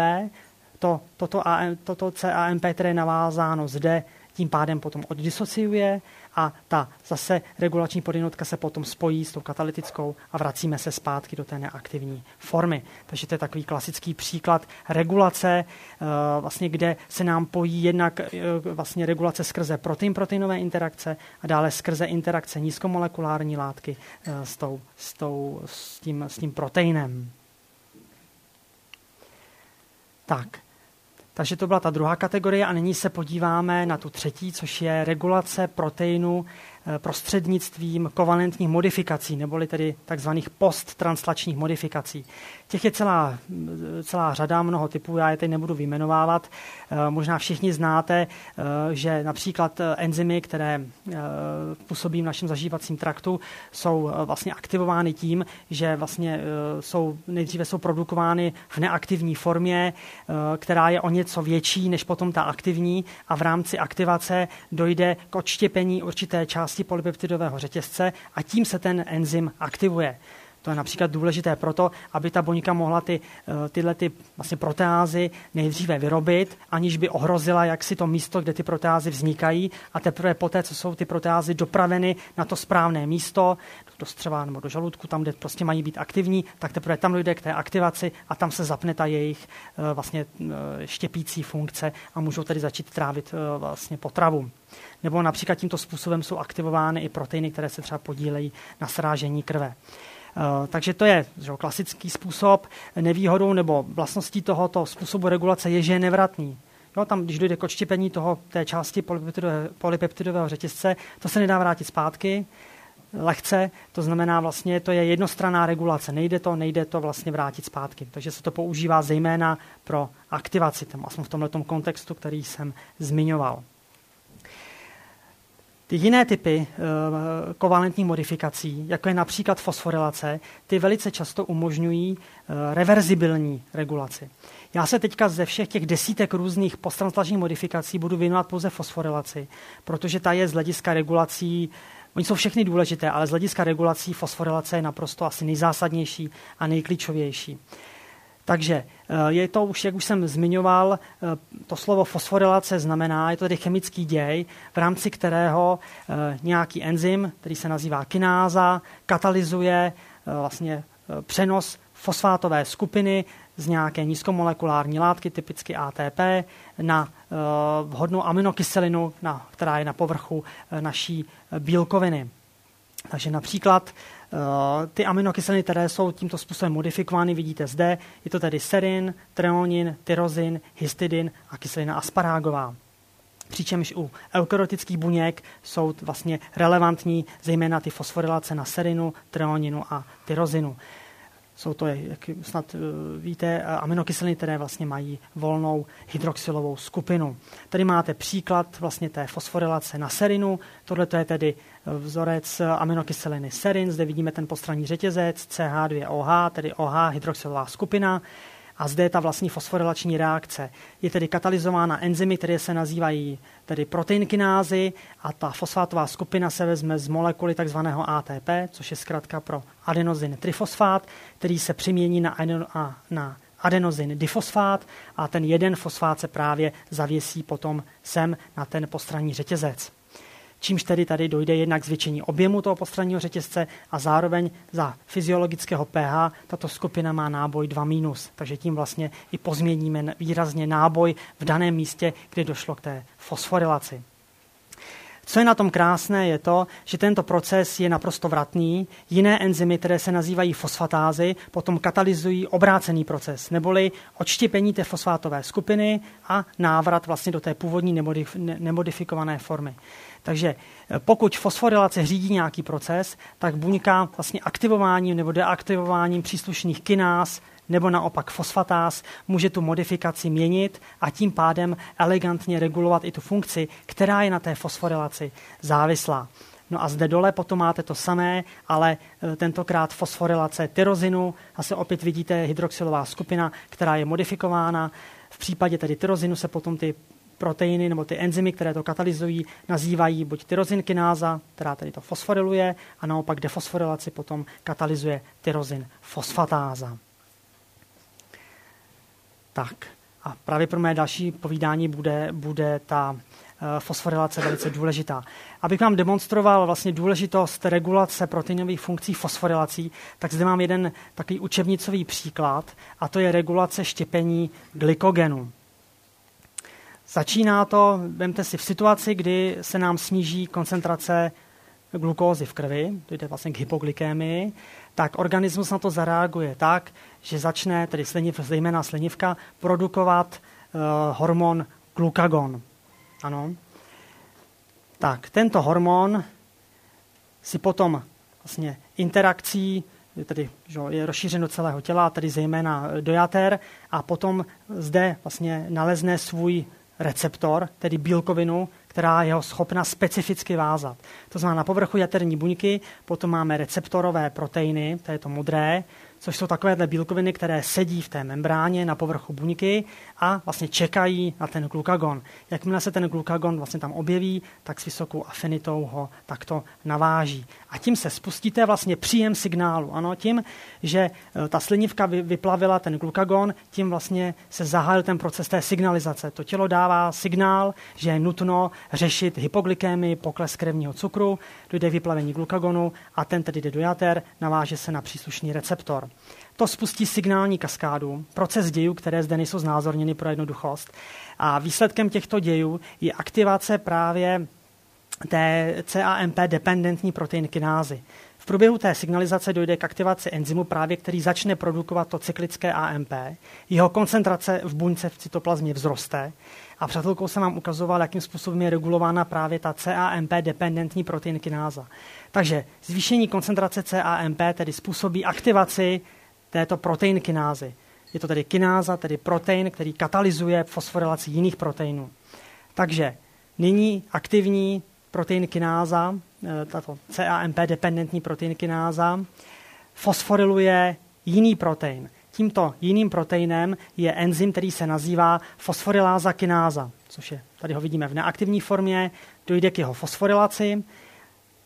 to, toto, AM, toto CAMP, které je navázáno zde, tím pádem potom oddisociuje a ta zase regulační podjednotka se potom spojí s tou katalytickou a vracíme se zpátky do té neaktivní formy. Takže to je takový klasický příklad regulace, eh, vlastně, kde se nám pojí jednak eh, vlastně regulace skrze protein-proteinové interakce a dále skrze interakce nízkomolekulární látky eh, s, tou, s, tou, s, tím, s tím proteinem. Tak, takže to byla ta druhá kategorie a nyní se podíváme na tu třetí, což je regulace proteinu Eh, prostřednictvím kovalentních modifikací, neboli tedy takzvaných posttranslačních modifikací. Těch je celá, eh, celá řada, mnoho typů, já je teď nebudu vyjmenovávat. Eh, možná všichni znáte, že například enzymy, které působí v našem zažívacím traktu, jsou vlastně aktivovány tím, že vlastně jsou, nejdříve jsou produkovány v neaktivní formě, která je o něco větší než potom ta aktivní a v rámci aktivace dojde k odštěpení určité části polypeptidového řetězce a tím se ten enzym aktivuje. To je například důležité proto, aby ta buňka mohla ty, eh, tyhle ty vlastně proteázy nejdříve vyrobit, aniž by ohrozila jaksi to místo, kde ty proteázy vznikají a teprve poté, co jsou ty proteázy dopraveny na to správné místo, do střeva nebo do žaludku, tam, kde prostě mají být aktivní, tak teprve tam dojde k té aktivaci a tam se zapne ta jejich eh, vlastně eh, štěpící funkce a můžou tedy začít trávit vlastně potravu. Nebo například tímto způsobem jsou aktivovány i proteiny, které se třeba podílejí na srážení krve. Eh, takže to je že, klasický způsob. Nevýhodou nebo vlastností tohoto způsobu regulace je, že je nevratný. Jo, tam, když dojde k odštěpení toho, té části polypeptidového, polypeptidového řetězce, to se nedá vrátit zpátky lehce, to znamená vlastně, to je jednostranná regulace, nejde to, nejde to vlastně vrátit zpátky. Takže se to používá zejména pro aktivaci, aspoň v tomto kontextu, který jsem zmiňoval. Ty jiné typy uh, kovalentních modifikací, jako je například fosforilace, ty velice často umožňují uh, reverzibilní regulaci. Já se teďka ze všech těch desítek různých posttranslačních modifikací budu věnovat pouze fosforilaci, protože ta je z hlediska regulací Oni jsou všechny důležité, ale z hlediska regulací fosforilace je naprosto asi nejzásadnější a nejklíčovější. Takže eh, je to už, jak už jsem zmiňoval, eh, to slovo fosforilace znamená, je to tedy chemický děj, v rámci kterého eh, nějaký enzym, který se nazývá kináza, katalyzuje vlastně přenos fosfátové skupiny z nějaké nízkomolekulární látky, typicky ATP, na vhodnou aminokyselinu, na, která je na povrchu naší bílkoviny. Takže například ty aminokyseliny, které jsou tímto způsobem modifikovány, vidíte zde, je to tedy serin, treonin, tyrozin, histidin a kyselina asparágová. Přičemž u eukaryotických buněk jsou vlastně relevantní zejména ty fosforilace na serinu, treoninu a tyrozinu. Jsou to, jak snad eh, víte, aminokyseliny, které vlastně mají volnou hydroxylovou skupinu. Tady máte příklad vlastně té fosforilace na serinu. Tohle je tedy eh, vzorec aminokyseliny serin. Zde vidíme ten postranní řetězec CH2OH, tedy OH, hydroxylová skupina. A zde je ta vlastní fosforilační reakce. Je tedy katalyzována enzymy, které se nazývají tedy proteinkinázy a ta fosfátová skupina se vezme z molekuly tzv. ATP, což je zkrátka pro adenozin trifosfát, který se přimění na, na adenozin difosfát a ten jeden fosfát se právě zavěsí potom sem na ten postranní řetězec čímž tedy tady dojde jednak zvětšení objemu toho postranního řetězce a zároveň za fyziologického pH tato skupina má náboj 2-, takže tím vlastně i pozměníme výrazně náboj v daném místě, kde došlo k té fosforilaci. Co je na tom krásné, je to, že tento proces je naprosto vratný. Jiné enzymy, které se nazývají fosfatázy, potom katalyzují obrácený proces, neboli odštěpení té fosfátové skupiny a návrat vlastně do té původní nemodifikované formy. Takže eh, pokud fosforilace řídí nějaký proces, tak buňka vlastně aktivováním nebo deaktivováním příslušných kináz nebo naopak fosfatáz může tu modifikaci měnit a tím pádem elegantně regulovat i tu funkci, která je na té fosforilaci závislá. No a zde dole potom máte to samé, ale eh, tentokrát fosforilace tyrozinu. A se opět vidíte hydroxylová skupina, která je modifikována. V případě tedy tyrozinu se potom ty proteiny nebo ty enzymy, které to katalyzují, nazývají buď tyrozin kináza, která tedy to fosforiluje, a naopak defosforilaci potom katalyzuje tyrozin fosfatáza. Tak a právě pro mé další povídání bude, bude ta eh, fosforilace velice důležitá. Abych vám demonstroval vlastně důležitost regulace proteinových funkcí fosforilací, tak zde mám jeden takový učebnicový příklad, a to je regulace štěpení glykogenu. Začíná to, vemte si, v situaci, kdy se nám sníží koncentrace glukózy v krvi, jde vlastně k hypoglykémii, tak organismus na to zareaguje tak, že začne, tedy sleniv, zejména slinivka, produkovat uh, hormon glukagon. Ano. Tak, tento hormon si potom vlastně interakcí tedy že je rozšířen do celého těla, tedy zejména do jater, a potom zde vlastně nalezne svůj receptor, tedy bílkovinu, která je ho schopna specificky vázat. To znamená, na povrchu jaterní buňky potom máme receptorové proteiny, to je to modré, což jsou takovéhle bílkoviny, které sedí v té membráně na povrchu buňky a vlastně čekají na ten glukagon. Jakmile se ten glukagon vlastně tam objeví, tak s vysokou afinitou ho takto naváží. A tím se spustíte vlastně příjem signálu. Ano, tím, že e, ta slinivka vyplavila ten glukagon, tím vlastně se zahájil ten proces té signalizace. To tělo dává signál, že je nutno řešit hypoglykémii, pokles krevního cukru, dojde vyplavení glukagonu a ten tedy jde do jater, naváže se na příslušný receptor. To spustí signální kaskádu, proces dějů, které zde nejsou znázorněny pro jednoduchost. A výsledkem těchto dějů je aktivace právě té CAMP dependentní protein kinázy. V průběhu té signalizace dojde k aktivaci enzymu právě, který začne produkovat to cyklické AMP. Jeho koncentrace v buňce v cytoplazmě vzroste a před chvilkou jsem vám ukazoval, jakým způsobem je regulována právě ta CAMP dependentní protein kináza. Takže zvýšení koncentrace CAMP tedy způsobí aktivaci této protein kinázy. Je to tedy kináza, tedy protein, který katalyzuje fosforilaci jiných proteinů. Takže nyní aktivní protein kináza, eh, tato CAMP dependentní protein kináza, fosforiluje jiný protein. Tímto jiným proteinem je enzym, který se nazývá fosforiláza kináza, což je, tady ho vidíme v neaktivní formě, dojde k jeho fosforilaci,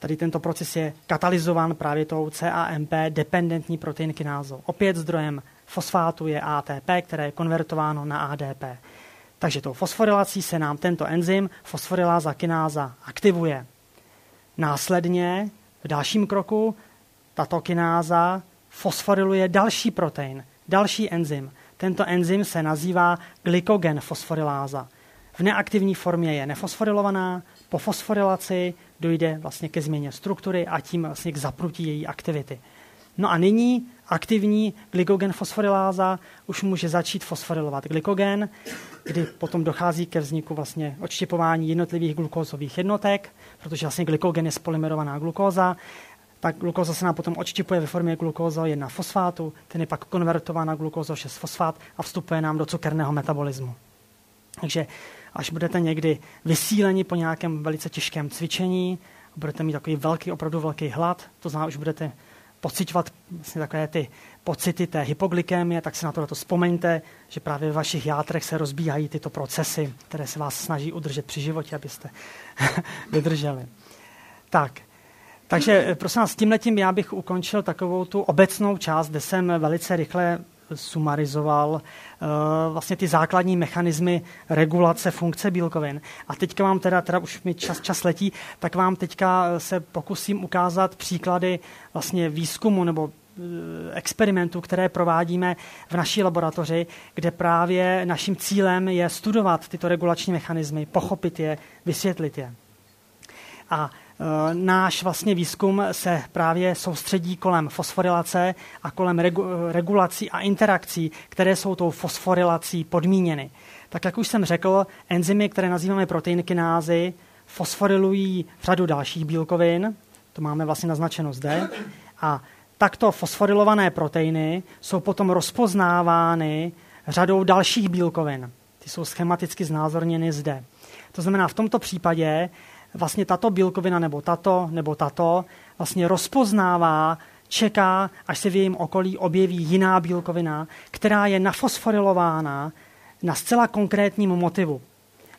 Tady tento proces je katalyzován právě tou CAMP dependentní protein kinázou. Opět zdrojem fosfátu je ATP, které je konvertováno na ADP. Takže tou fosforilací se nám tento enzym fosforiláza kináza aktivuje. Následně v dalším kroku tato kináza fosforiluje další protein, další enzym. Tento enzym se nazývá glykogen fosforiláza. V neaktivní formě je nefosforilovaná, po fosforilaci dojde vlastně ke změně struktury a tím vlastně k zapnutí její aktivity. No a nyní aktivní glykogen fosforiláza už může začít fosforilovat glykogen, kdy potom dochází ke vzniku vlastně odštěpování jednotlivých glukózových jednotek, protože vlastně glykogen je spolymerovaná glukóza, tak glukóza se nám potom odštěpuje ve formě glukóza 1 fosfátu, ten je pak konvertován na glukózo 6 fosfát a vstupuje nám do cukerného metabolismu. Takže až budete někdy vysíleni po nějakém velice těžkém cvičení, budete mít takový velký, opravdu velký hlad, to znamená, už budete pocitovat vlastně takové ty pocity té hypoglykémie, tak si na to, to vzpomeňte, že právě ve vašich játrech se rozbíhají tyto procesy, které se vás snaží udržet při životě, abyste vydrželi. Tak, takže prosím vás, s tímhletím já bych ukončil takovou tu obecnou část, kde jsem velice rychle sumarizoval uh, vlastně ty základní mechanismy regulace funkce bílkovin. A teďka vám teda, teda už mi čas, čas letí, tak vám teďka se pokusím ukázat příklady vlastně výzkumu nebo eh, experimentů, které provádíme v naší laboratoři, kde právě naším cílem je studovat tyto regulační mechanismy, pochopit je, vysvětlit je. A Eh, náš vlastně výzkum se právě soustředí kolem fosforilace a kolem regulací a interakcí, které jsou tou fosforilací podmíněny. Tak jak už jsem řekl, enzymy, které nazýváme proteinkinázy, fosforilují řadu dalších bílkovin, to máme vlastně naznačeno zde, a takto fosforilované proteiny jsou potom rozpoznávány řadou dalších bílkovin. Ty jsou schematicky znázorněny zde. To znamená, v tomto případě vlastně tato bílkovina nebo tato nebo tato vlastně rozpoznává, čeká, až se v jejím okolí objeví jiná bílkovina, která je nafosforilována na zcela konkrétním motivu.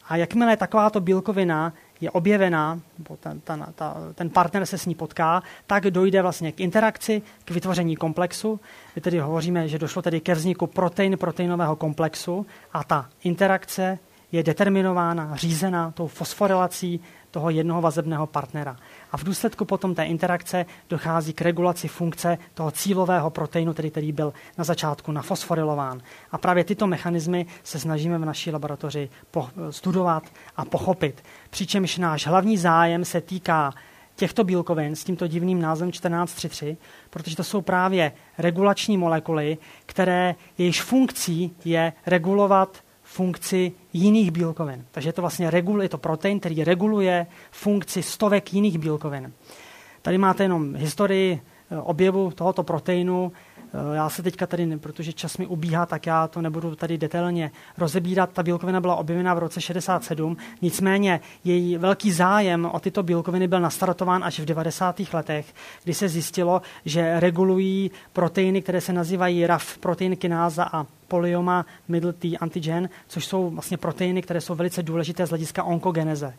A jakmile takováto bílkovina je objevená, nebo ten, ten, ta, ten partner se s ní potká, tak dojde vlastně k interakci, k vytvoření komplexu. My tedy hovoříme, že došlo tedy ke vzniku protein proteinového komplexu a ta interakce je determinována, řízená tou fosforilací toho jednoho vazebného partnera. A v důsledku potom té interakce dochází k regulaci funkce toho cílového proteinu, který, který byl na začátku nafosforilován. A právě tyto mechanismy se snažíme v naší laboratoři po, studovat a pochopit. Přičemž náš hlavní zájem se týká těchto bílkovin s tímto divným názvem 1433, protože to jsou právě regulační molekuly, které jejíž funkcí je regulovat funkci jiných bílkovin. Takže je to vlastně regul, je to protein, který reguluje funkci stovek jiných bílkovin. Tady máte jenom historii objevu tohoto proteinu Eh, já se teďka tady, protože čas mi ubíhá, tak já to nebudu tady detailně rozebírat. Ta bílkovina byla objevena v roce 67, nicméně její velký zájem o tyto bílkoviny byl nastartován až v 90. letech, kdy se zjistilo, že regulují proteiny, které se nazývají RAF protein kináza a polyoma middle T antigen, což jsou vlastně proteiny, které jsou velice důležité z hlediska onkogeneze.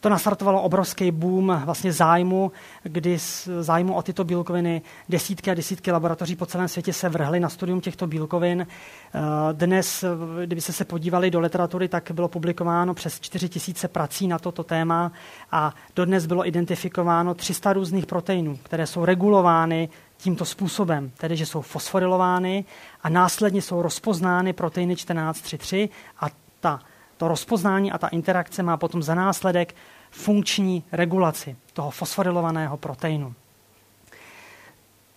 To nastartovalo obrovský boom vlastně zájmu, kdy zájmu o tyto bílkoviny desítky a desítky laboratoří po celém světě se vrhly na studium těchto bílkovin. Eh, dnes, kdyby se se podívali do literatury, tak bylo publikováno přes 4 tisíce prací na toto téma a dodnes bylo identifikováno 300 různých proteinů, které jsou regulovány tímto způsobem, tedy že jsou fosforilovány a následně jsou rozpoznány proteiny 1433 a ta, to rozpoznání a ta interakce má potom za následek funkční regulaci toho fosforilovaného proteinu.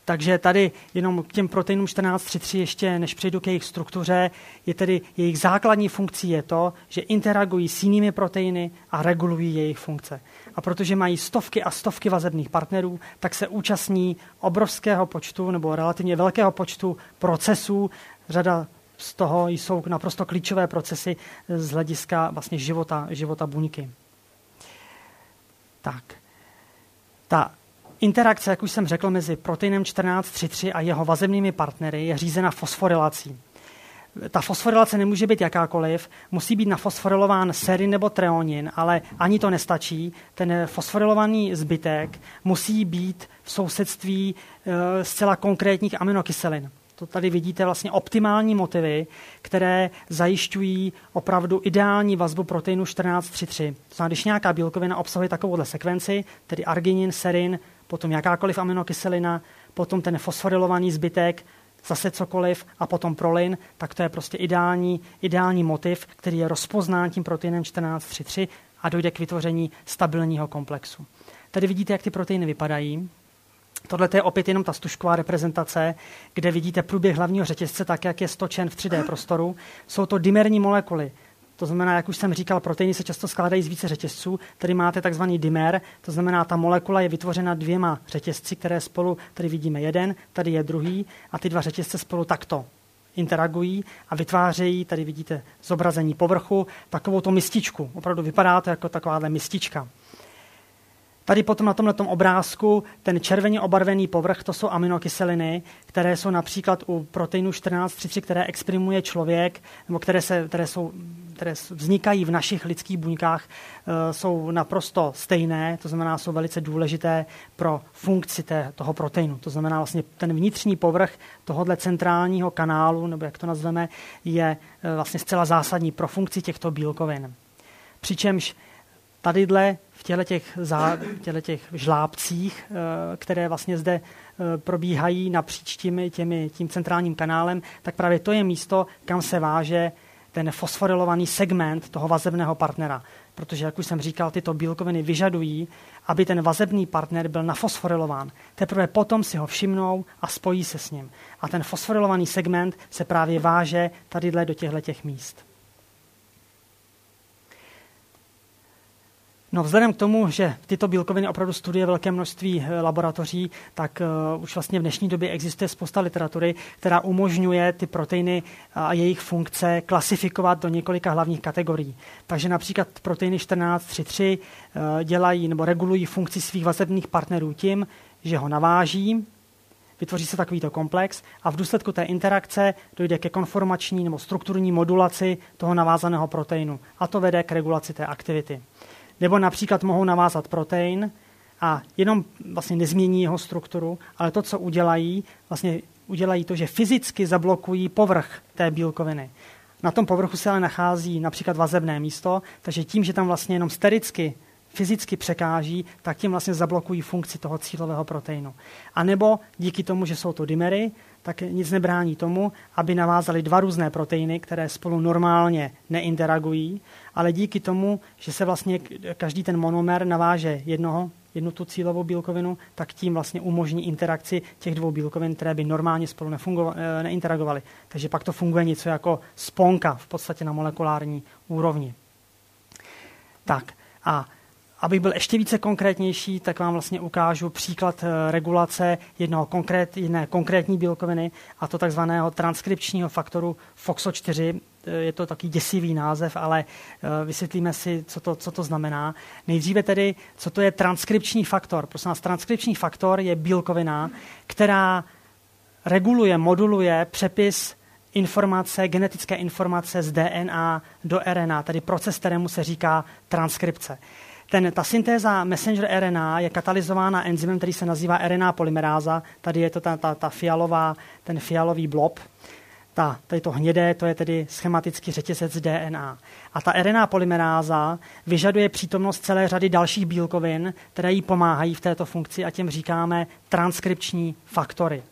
Takže tady jenom k těm proteinům 14.3.3 ještě, než přejdu k jejich struktuře, je tedy jejich základní funkcí je to, že interagují s jinými proteiny a regulují jejich funkce. A protože mají stovky a stovky vazebných partnerů, tak se účastní obrovského počtu nebo relativně velkého počtu procesů. Řada z toho jsou naprosto klíčové procesy z hlediska vlastně života, života buňky. Tak. Ta interakce, jak už jsem řekl, mezi proteinem 1433 a jeho vazebnými partnery je řízena fosforilací. Ta fosforilace nemůže být jakákoliv, musí být nafosforilován serin nebo treonin, ale ani to nestačí. Ten fosforilovaný zbytek musí být v sousedství e, zcela konkrétních aminokyselin to tady vidíte vlastně optimální motivy, které zajišťují opravdu ideální vazbu proteinu 1433. To znamená, když nějaká bílkovina obsahuje takovouhle sekvenci, tedy arginin, serin, potom jakákoliv aminokyselina, potom ten fosforilovaný zbytek, zase cokoliv a potom prolin, tak to je prostě ideální, ideální motiv, který je rozpoznán tím proteinem 1433 a dojde k vytvoření stabilního komplexu. Tady vidíte, jak ty proteiny vypadají. Tohle je opět jenom ta stužková reprezentace, kde vidíte průběh hlavního řetězce tak, jak je stočen v 3D prostoru. Jsou to dimerní molekuly. To znamená, jak už jsem říkal, proteiny se často skládají z více řetězců. Tady máte takzvaný dimer, to znamená, ta molekula je vytvořena dvěma řetězci, které spolu, tady vidíme jeden, tady je druhý, a ty dva řetězce spolu takto interagují a vytvářejí, tady vidíte zobrazení povrchu, takovou to mističku. Opravdu vypadá to jako takováhle mistička. Tady potom na tomhle obrázku ten červeně obarvený povrch, to jsou aminokyseliny, které jsou například u proteinu 1433, které exprimuje člověk, nebo které, se, které, jsou, které vznikají v našich lidských buňkách, e, jsou naprosto stejné, to znamená, jsou velice důležité pro funkci té, toho proteinu. To znamená, vlastně ten vnitřní povrch tohohle centrálního kanálu, nebo jak to nazveme, je e, vlastně zcela zásadní pro funkci těchto bílkovin. Přičemž tadyhle těle těch, zá, těle těch žlábcích, eh, které vlastně zde eh, probíhají napříč těmi, těmi, tím centrálním kanálem, tak právě to je místo, kam se váže ten fosforilovaný segment toho vazebného partnera. Protože, jak už jsem říkal, tyto bílkoviny vyžadují, aby ten vazebný partner byl nafosforilován. Teprve potom si ho všimnou a spojí se s ním. A ten fosforilovaný segment se právě váže tadyhle do těchto těch míst. No vzhledem k tomu, že tyto bílkoviny opravdu studuje velké množství eh, laboratoří, tak uh, už vlastně v dnešní době existuje spousta literatury, která umožňuje ty proteiny a jejich funkce klasifikovat do několika hlavních kategorií. Takže například proteiny 1433 uh, dělají nebo regulují funkci svých vazebných partnerů tím, že ho naváží, vytvoří se takovýto komplex a v důsledku té interakce dojde ke konformační nebo strukturní modulaci toho navázaného proteinu. A to vede k regulaci té aktivity. Nebo například mohou navázat protein a jenom vlastně nezmění jeho strukturu, ale to, co udělají, vlastně udělají to, že fyzicky zablokují povrch té bílkoviny. Na tom povrchu se ale nachází například vazebné místo, takže tím, že tam vlastně jenom stericky fyzicky překáží, tak tím vlastně zablokují funkci toho cílového proteinu. A nebo díky tomu, že jsou to dimery, tak nic nebrání tomu, aby navázali dva různé proteiny, které spolu normálně neinteragují, ale díky tomu, že se vlastně každý ten monomer naváže jednoho, jednu tu cílovou bílkovinu, tak tím vlastně umožní interakci těch dvou bílkovin, které by normálně spolu eh, neinteragovaly. Takže pak to funguje něco jako sponka v podstatě na molekulární úrovni. Tak a abych byl ještě více konkrétnější, tak vám vlastně ukážu příklad eh, regulace jednoho konkrét, jedné konkrétní bílkoviny, a to takzvaného transkripčního faktoru FOXO4. Eh, je to taky děsivý název, ale eh, vysvětlíme si, co to, co to znamená. Nejdříve tedy, co to je transkripční faktor. Prosím nás, transkripční faktor je bílkovina, která reguluje, moduluje přepis informace, genetické informace z DNA do RNA, tedy proces, kterému se říká transkripce. Ten, ta syntéza messenger RNA je katalyzována enzymem, který se nazývá RNA polymeráza. Tady je to ta, ta, ta fialová, ten fialový blob. Ta, tady to hnědé, to je tedy schematický řetězec DNA. A ta RNA polymeráza vyžaduje přítomnost celé řady dalších bílkovin, které jí pomáhají v této funkci a těm říkáme transkripční faktory.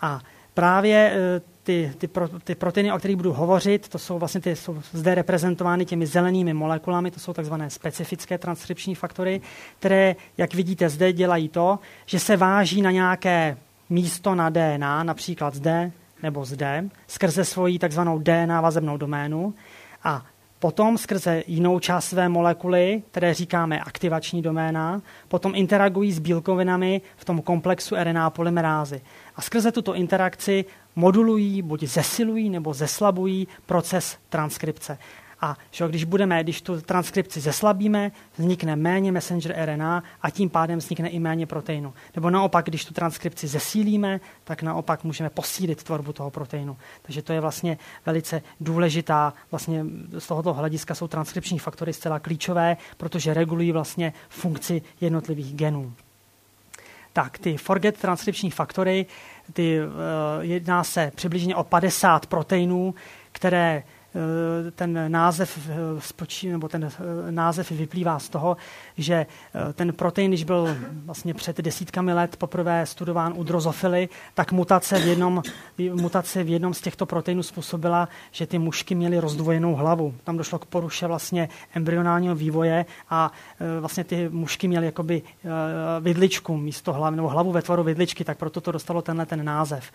A právě eh, ty, ty, pro, ty proteiny, o kterých budu hovořit, to jsou vlastně ty, jsou zde reprezentovány těmi zelenými molekulami, to jsou takzvané specifické transkripční faktory, které, jak vidíte zde, dělají to, že se váží na nějaké místo na DNA, například zde nebo zde, skrze svoji takzvanou DNA vazebnou doménu a potom skrze jinou část své molekuly, které říkáme aktivační doména, potom interagují s bílkovinami v tom komplexu RNA polymerázy. A skrze tuto interakci modulují, buď zesilují nebo zeslabují proces transkripce. A že když budeme, když tu transkripci zeslabíme, vznikne méně messenger RNA a tím pádem vznikne i méně proteinu. Nebo naopak, když tu transkripci zesílíme, tak naopak můžeme posílit tvorbu toho proteinu. Takže to je vlastně velice důležitá, vlastně z tohoto hlediska jsou transkripční faktory zcela klíčové, protože regulují vlastně funkci jednotlivých genů. Tak, ty forget transkripční faktory, ty, uh, jedná se přibližně o 50 proteinů, které ten název eh, spočí, nebo ten eh, název vyplývá z toho, že ten protein, když byl vlastně před desítkami let poprvé studován u drozofily, tak mutace v jednom, mutace v jednom z těchto proteinů způsobila, že ty mušky měly rozdvojenou hlavu. Tam došlo k poruše vlastně embryonálního vývoje a vlastně ty mušky měly jakoby vidličku místo hlavy, nebo hlavu ve tvaru vidličky, tak proto to dostalo tenhle ten název.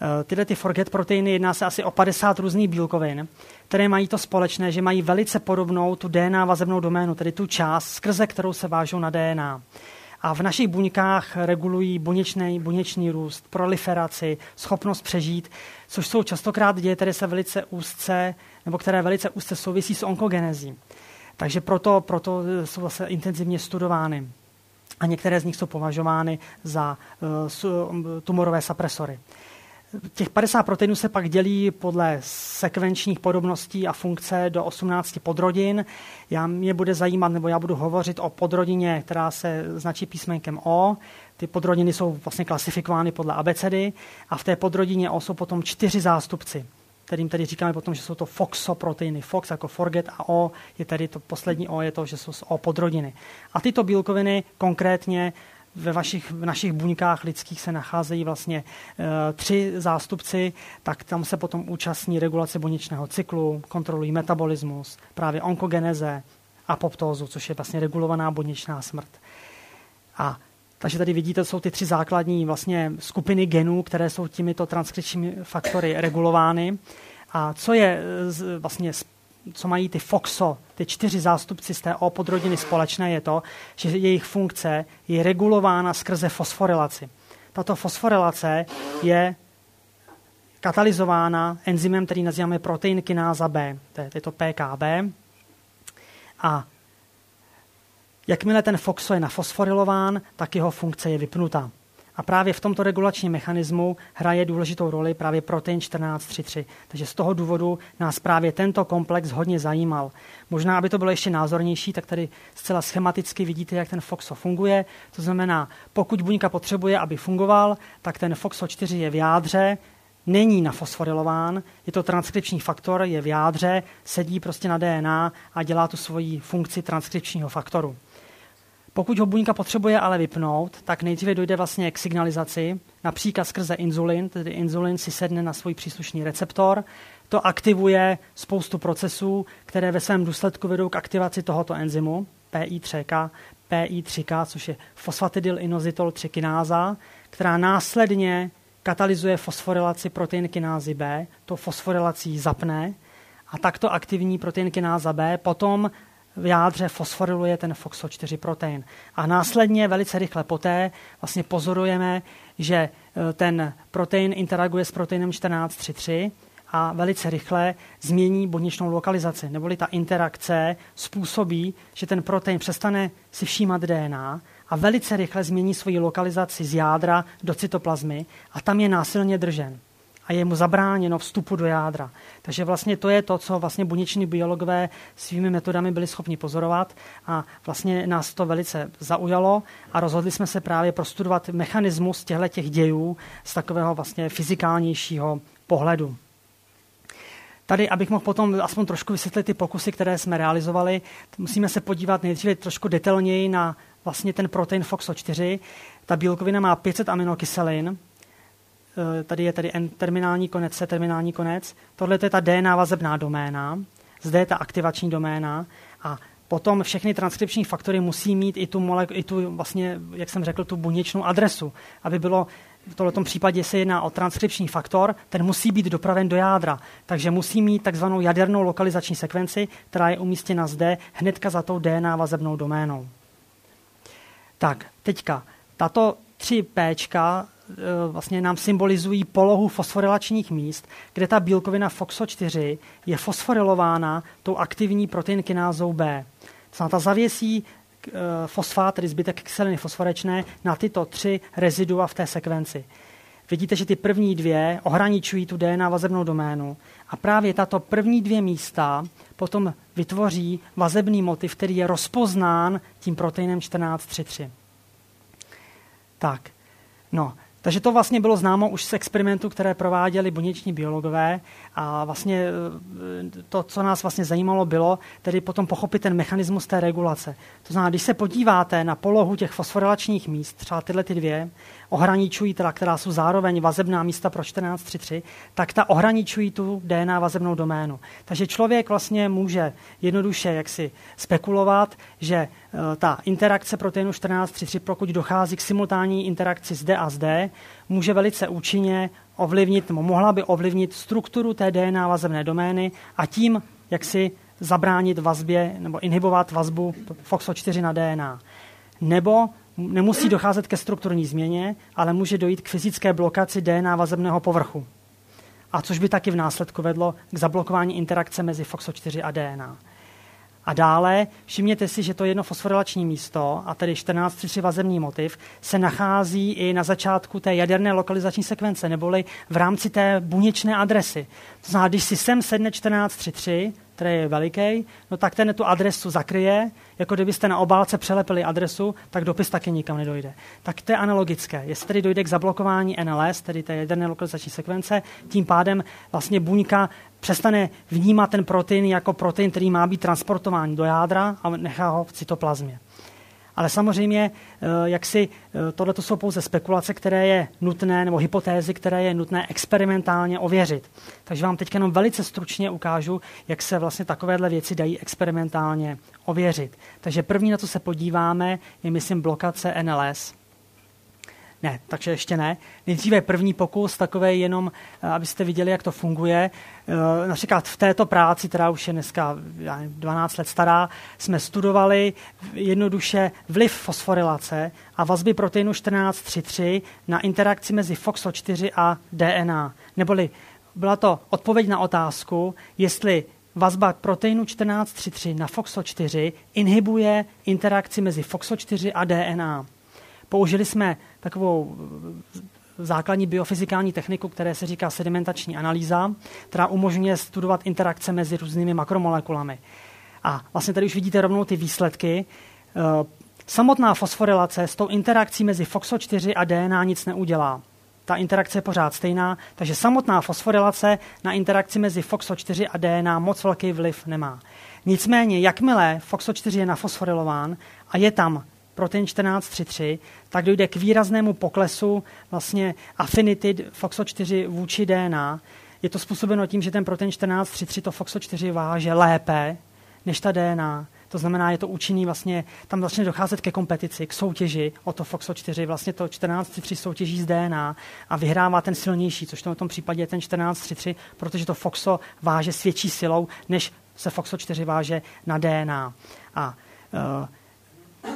Eh, tyhle ty forget proteiny jedná se asi o 50 různých bílkovin, které mají to společné, že mají velice podobnou tu DNA vazebnou doménu, tedy tu část, skrze kterou se vážou na DNA. A v našich buňkách regulují buněčný, buněčný růst, proliferaci, schopnost přežít, což jsou častokrát děje, které se velice úzce, nebo které velice úzce souvisí s onkogenezí. Takže proto, proto jsou zase intenzivně studovány. A některé z nich jsou považovány za uh, tumorové sapresory. Těch 50 proteinů se pak dělí podle sekvenčních podobností a funkce do 18 podrodin. Já mě bude zajímat, nebo já budu hovořit o podrodině, která se značí písmenkem O. Ty podrodiny jsou vlastně klasifikovány podle abecedy a v té podrodině O jsou potom čtyři zástupci kterým tedy říkáme potom, že jsou to FOXO-proteiny. FOX jako forget a O je tedy to poslední O, je to, že jsou z O podrodiny. A tyto bílkoviny konkrétně ve vašich, v našich buňkách lidských se nacházejí vlastně e, tři zástupci, tak tam se potom účastní regulace buněčného cyklu, kontrolují metabolismus, právě onkogeneze, apoptózu, což je vlastně regulovaná buněčná smrt. A takže tady vidíte, jsou ty tři základní vlastně skupiny genů, které jsou těmito transkripčními faktory regulovány. A co je vlastně co mají ty FOXO, ty čtyři zástupci z té O podrodiny společné, je to, že jejich funkce je regulována skrze fosforilaci. Tato fosforilace je katalyzována enzymem, který nazýváme protein kináza B, to je, to je to PKB. A jakmile ten FOXO je nafosforilován, tak jeho funkce je vypnutá. A právě v tomto regulačním mechanismu hraje důležitou roli právě protein 1433. Takže z toho důvodu nás právě tento komplex hodně zajímal. Možná, aby to bylo ještě názornější, tak tady zcela schematicky vidíte, jak ten FOXO funguje. To znamená, pokud buňka potřebuje, aby fungoval, tak ten FOXO4 je v jádře, není nafosforilován, je to transkripční faktor, je v jádře, sedí prostě na DNA a dělá tu svoji funkci transkripčního faktoru. Pokud ho buňka potřebuje ale vypnout, tak nejdříve dojde vlastně k signalizaci, například skrze inzulin, tedy inzulin si sedne na svůj příslušný receptor, to aktivuje spoustu procesů, které ve svém důsledku vedou k aktivaci tohoto enzymu, PI3K, PI3K, což je fosfatidyl inozitol 3 kináza, která následně katalyzuje fosforilaci protein kinázy B, to fosforilací zapne a takto aktivní protein kináza B. Potom v jádře fosforiluje ten FOXO4 protein. A následně velice rychle poté vlastně pozorujeme, že e, ten protein interaguje s proteinem 1433 a velice rychle změní buněčnou lokalizaci. Neboli ta interakce způsobí, že ten protein přestane si všímat DNA a velice rychle změní svoji lokalizaci z jádra do cytoplazmy a tam je násilně držen a je mu zabráněno vstupu do jádra. Takže vlastně to je to, co vlastně buněční biologové svými metodami byli schopni pozorovat a vlastně nás to velice zaujalo a rozhodli jsme se právě prostudovat mechanismus těchto těch dějů z takového vlastně fyzikálnějšího pohledu. Tady, abych mohl potom aspoň trošku vysvětlit ty pokusy, které jsme realizovali, musíme se podívat nejdříve trošku detailněji na vlastně ten protein FOXO4. Ta bílkovina má 500 aminokyselin, tady je tady N terminální konec, C terminální konec. Tohle je ta DNA vazebná doména, zde je ta aktivační doména a potom všechny transkripční faktory musí mít i tu, molek, i tu vlastně, jak jsem řekl, tu buněčnou adresu, aby bylo v tomto případě se jedná o transkripční faktor, ten musí být dopraven do jádra. Takže musí mít takzvanou jadernou lokalizační sekvenci, která je umístěna zde hnedka za tou DNA vazebnou doménou. Tak, teďka, tato 3 P Eh, vlastně nám symbolizují polohu fosforilačních míst, kde ta bílkovina FOXO4 je fosforilována tou aktivní proteinkinázou B. To ta zavěsí eh, fosfát, tedy zbytek kyseliny fosforečné, na tyto tři rezidua v té sekvenci. Vidíte, že ty první dvě ohraničují tu DNA vazebnou doménu a právě tato první dvě místa potom vytvoří vazebný motiv, který je rozpoznán tím proteinem 1433. Tak, no, takže to vlastně bylo známo už z experimentů, které prováděli buněční biologové a vlastně e, to, co nás vlastně zajímalo, bylo tedy potom pochopit ten mechanismus té regulace. To znamená, když se podíváte na polohu těch fosforilačních míst, třeba tyhle ty dvě, ohraničují teda, která jsou zároveň vazebná místa pro 1433, tak ta ohraničují tu DNA vazebnou doménu. Takže člověk vlastně může jednoduše jaksi spekulovat, že e, ta interakce proteinu 1433, pokud dochází k simultánní interakci zde a zde, může velice účinně ovlivnit, mohla by ovlivnit strukturu té DNA vazebné domény a tím, jak si zabránit vazbě nebo inhibovat vazbu FOXO4 na DNA. Nebo nemusí docházet ke strukturní změně, ale může dojít k fyzické blokaci DNA vazebného povrchu. A což by taky v následku vedlo k zablokování interakce mezi FOXO4 a DNA. A dále všimněte si, že to jedno fosforilační místo, a tedy 1433 vazební motiv, se nachází i na začátku té jaderné lokalizační sekvence, neboli v rámci té buněčné adresy. To znamená, když si sem sedne 1433, který je veliký, no tak ten tu adresu zakryje, jako kdybyste na obálce přelepili adresu, tak dopis taky nikam nedojde. Tak to je analogické. Jestli tedy dojde k zablokování NLS, tedy té jaderné lokalizační sekvence, tím pádem vlastně buňka přestane vnímat ten protein jako protein, který má být transportován do jádra a nechá ho v cytoplazmě. Ale samozřejmě, eh, jak si eh, tohle jsou pouze spekulace, které je nutné, nebo hypotézy, které je nutné experimentálně ověřit. Takže vám teď jenom velice stručně ukážu, jak se vlastně takovéhle věci dají experimentálně ověřit. Takže první, na co se podíváme, je, myslím, blokace NLS. Ne, takže ještě ne. Nejdříve první pokus, takové jenom, eh, abyste viděli, jak to funguje. Eh, například v této práci, která už je dneska 12 let stará, jsme studovali jednoduše vliv fosforilace a vazby proteinu 1433 na interakci mezi FOXO4 a DNA. Neboli byla to odpověď na otázku, jestli vazba proteinu 1433 na FOXO4 inhibuje interakci mezi FOXO4 a DNA. Použili jsme takovou základní biofyzikální techniku, které se říká sedimentační analýza, která umožňuje studovat interakce mezi různými makromolekulami. A vlastně tady už vidíte rovnou ty výsledky. Eh, samotná fosforilace s tou interakcí mezi FOXO4 a DNA nic neudělá. Ta interakce je pořád stejná, takže samotná fosforilace na interakci mezi FOXO4 a DNA moc velký vliv nemá. Nicméně, jakmile FOXO4 je nafosforilován a je tam protein 1433, tak dojde k výraznému poklesu vlastně affinity FOXO4 vůči DNA. Je to způsobeno tím, že ten protein 1433 to FOXO4 váže lépe než ta DNA. To znamená, je to účinný vlastně, tam začne docházet ke kompetici, k soutěži o to FOXO4, vlastně to 1433 soutěží z DNA a vyhrává ten silnější, což to v tom případě je ten 1433, protože to FOXO váže s větší silou než se FOXO4 váže na DNA. A uh,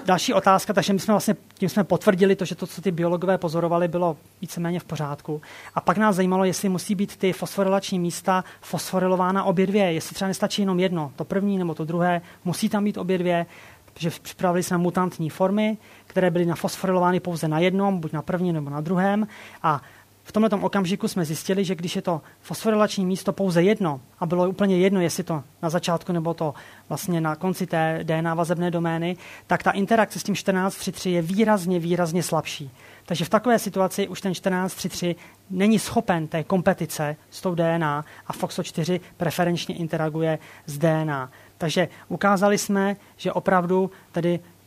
další otázka, takže my jsme vlastně, tím jsme potvrdili to, že to, co ty biologové pozorovali, bylo víceméně v pořádku. A pak nás zajímalo, jestli musí být ty fosforilační místa fosforilována obě dvě, jestli třeba nestačí jenom jedno, to první nebo to druhé, musí tam být obě dvě, protože připravili jsme mutantní formy, které byly nafosforilovány pouze na jednom, buď na prvním nebo na druhém. A v tomto okamžiku jsme zjistili, že když je to fosforilační místo pouze jedno, a bylo úplně jedno, jestli to na začátku nebo to vlastně na konci té DNA vazebné domény, tak ta interakce s tím 14.3.3 je výrazně, výrazně slabší. Takže v takové situaci už ten 14.3.3 není schopen té kompetice s tou DNA a FOXO4 preferenčně interaguje s DNA. Takže ukázali jsme, že opravdu tedy Eh,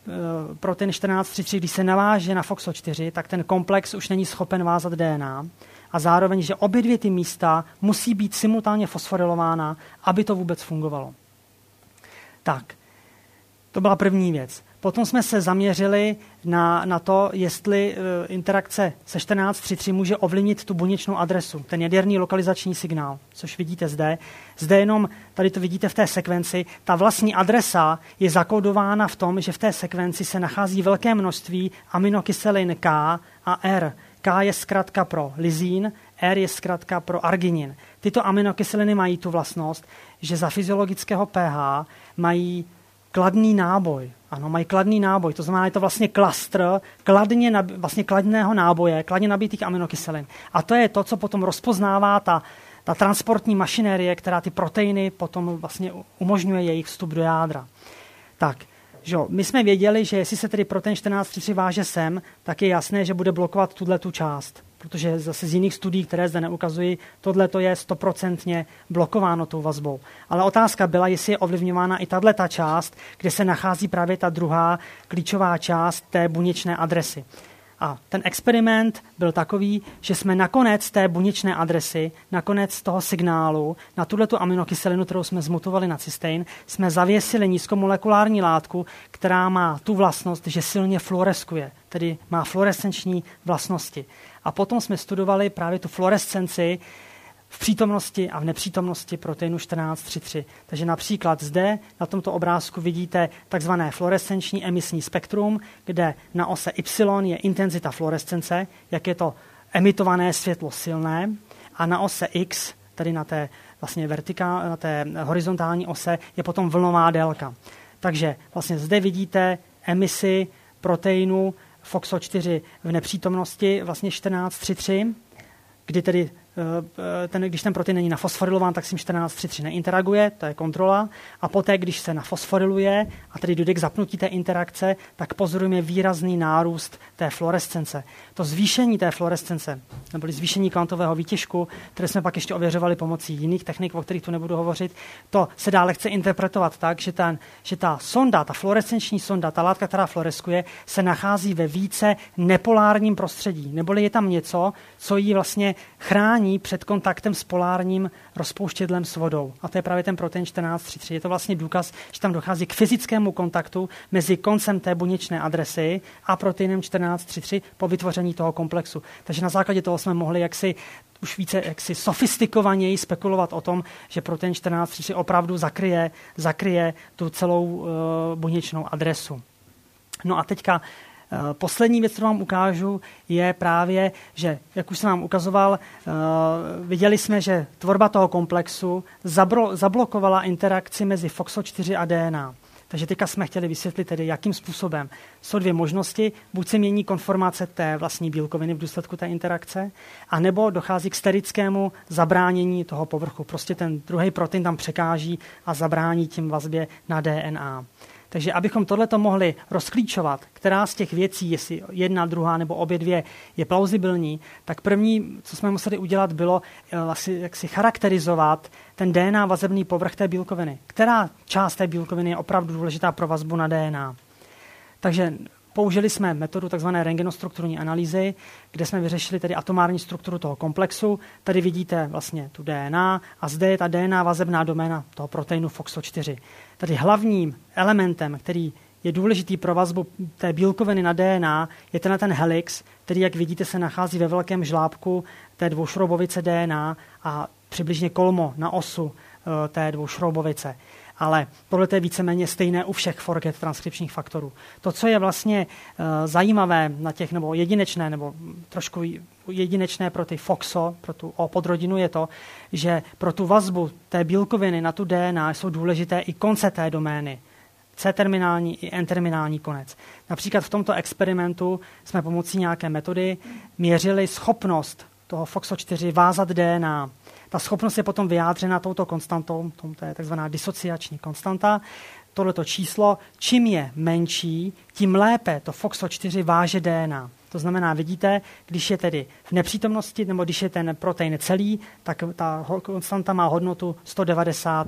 pro ten 1433, když se naváže na FOXO4, tak ten komplex už není schopen vázat DNA a zároveň, že obě dvě ty místa musí být simultánně fosforilována, aby to vůbec fungovalo. Tak, to byla první věc. Potom jsme se zaměřili na, na to, jestli e, interakce se 14.3.3 může ovlivnit tu buněčnou adresu, ten jaderný lokalizační signál, což vidíte zde. Zde jenom, tady to vidíte v té sekvenci, ta vlastní adresa je zakódována v tom, že v té sekvenci se nachází velké množství aminokyselin K a R. K je zkrátka pro lizín, R je zkrátka pro arginin. Tyto aminokyseliny mají tu vlastnost, že za fyziologického pH mají kladný náboj. Ano, mají kladný náboj, to znamená, je to vlastně klastr kladně, vlastně kladného náboje, kladně nabitých aminokyselin. A to je to, co potom rozpoznává ta, ta transportní mašinérie, která ty proteiny potom vlastně umožňuje jejich vstup do jádra. Tak, že my jsme věděli, že jestli se tedy protein 14.3 váže sem, tak je jasné, že bude blokovat tuhle tu část protože zase z jiných studií, které zde neukazují, tohle to je stoprocentně blokováno tou vazbou. Ale otázka byla, jestli je ovlivňována i tahle ta část, kde se nachází právě ta druhá klíčová část té buněčné adresy. A ten experiment byl takový, že jsme nakonec té buněčné adresy, nakonec toho signálu na tuhle tu aminokyselinu, kterou jsme zmutovali na cystein, jsme zavěsili nízkomolekulární látku, která má tu vlastnost, že silně fluoreskuje, tedy má fluorescenční vlastnosti. A potom jsme studovali právě tu fluorescenci v přítomnosti a v nepřítomnosti proteinu 14.3.3. Takže například zde na tomto obrázku vidíte takzvané fluorescenční emisní spektrum, kde na ose Y je intenzita fluorescence, jak je to emitované světlo silné, a na ose X, tedy na té, vlastně vertika, na té horizontální ose, je potom vlnová délka. Takže vlastně zde vidíte emisi proteinu FOXO4 v nepřítomnosti vlastně 14.3.3, kdy tedy ten, když ten protein není nafosforilován, tak s tím 14.3.3 neinteraguje, to je kontrola. A poté, když se nafosforiluje a tedy dojde k zapnutí té interakce, tak pozorujeme výrazný nárůst té fluorescence. To zvýšení té fluorescence, nebo zvýšení kvantového výtěžku, které jsme pak ještě ověřovali pomocí jiných technik, o kterých tu nebudu hovořit, to se dá lehce interpretovat tak, že, ten, že ta sonda, ta fluorescenční sonda, ta látka, která fluoreskuje, se nachází ve více nepolárním prostředí. Neboli je tam něco, co ji vlastně chrání chrání před kontaktem s polárním rozpouštědlem s vodou. A to je právě ten protein 14.3.3. Je to vlastně důkaz, že tam dochází k fyzickému kontaktu mezi koncem té buněčné adresy a proteinem 14.3.3 po vytvoření toho komplexu. Takže na základě toho jsme mohli jaksi už více jaksi sofistikovaněji spekulovat o tom, že protein 14.3.3 opravdu zakryje, zakryje tu celou uh, buněčnou adresu. No a teďka poslední věc, kterou vám ukážu, je právě, že, jak už jsem vám ukazoval, eh, viděli jsme, že tvorba toho komplexu zablokovala interakci mezi FOXO4 a DNA. Takže teďka jsme chtěli vysvětlit tedy, jakým způsobem. Jsou dvě možnosti, buď se mění konformace té vlastní bílkoviny v důsledku té interakce, anebo dochází k sterickému zabránění toho povrchu. Prostě ten druhý protein tam překáží a zabrání tím vazbě na DNA. Takže abychom tohleto mohli rozklíčovat, která z těch věcí, jestli jedna, druhá nebo obě dvě je plauzibilní, tak první, co jsme museli udělat, bylo vlastně jak si charakterizovat ten DNA vazebný povrch té bílkoviny. Která část té bílkoviny je opravdu důležitá pro vazbu na DNA. Takže použili jsme metodu tzv. rengenostrukturní analýzy, kde jsme vyřešili tedy atomární strukturu toho komplexu. Tady vidíte vlastně tu DNA a zde je ta DNA vazebná doména toho proteinu FOXO4. Tady hlavním elementem, který je důležitý pro vazbu té bílkoviny na DNA, je ten ten helix, který, jak vidíte, se nachází ve velkém žlábku té dvoušroubovice DNA a přibližně kolmo na osu té dvoušroubovice. Ale tohle je víceméně stejné u všech forget transkripčních faktorů. To, co je vlastně zajímavé na těch, nebo jedinečné, nebo trošku jedinečné pro ty FOXO, pro tu O podrodinu, je to, že pro tu vazbu té bílkoviny na tu DNA jsou důležité i konce té domény. C-terminální i N-terminální konec. Například v tomto experimentu jsme pomocí nějaké metody měřili schopnost toho FOXO4 vázat DNA. Ta schopnost je potom vyjádřena touto konstantou, to je takzvaná disociační konstanta. Tohleto číslo, čím je menší, tím lépe to FOXO4 váže DNA. To znamená, vidíte, když je tedy v nepřítomnosti, nebo když je ten protein celý, tak ta konstanta má hodnotu 190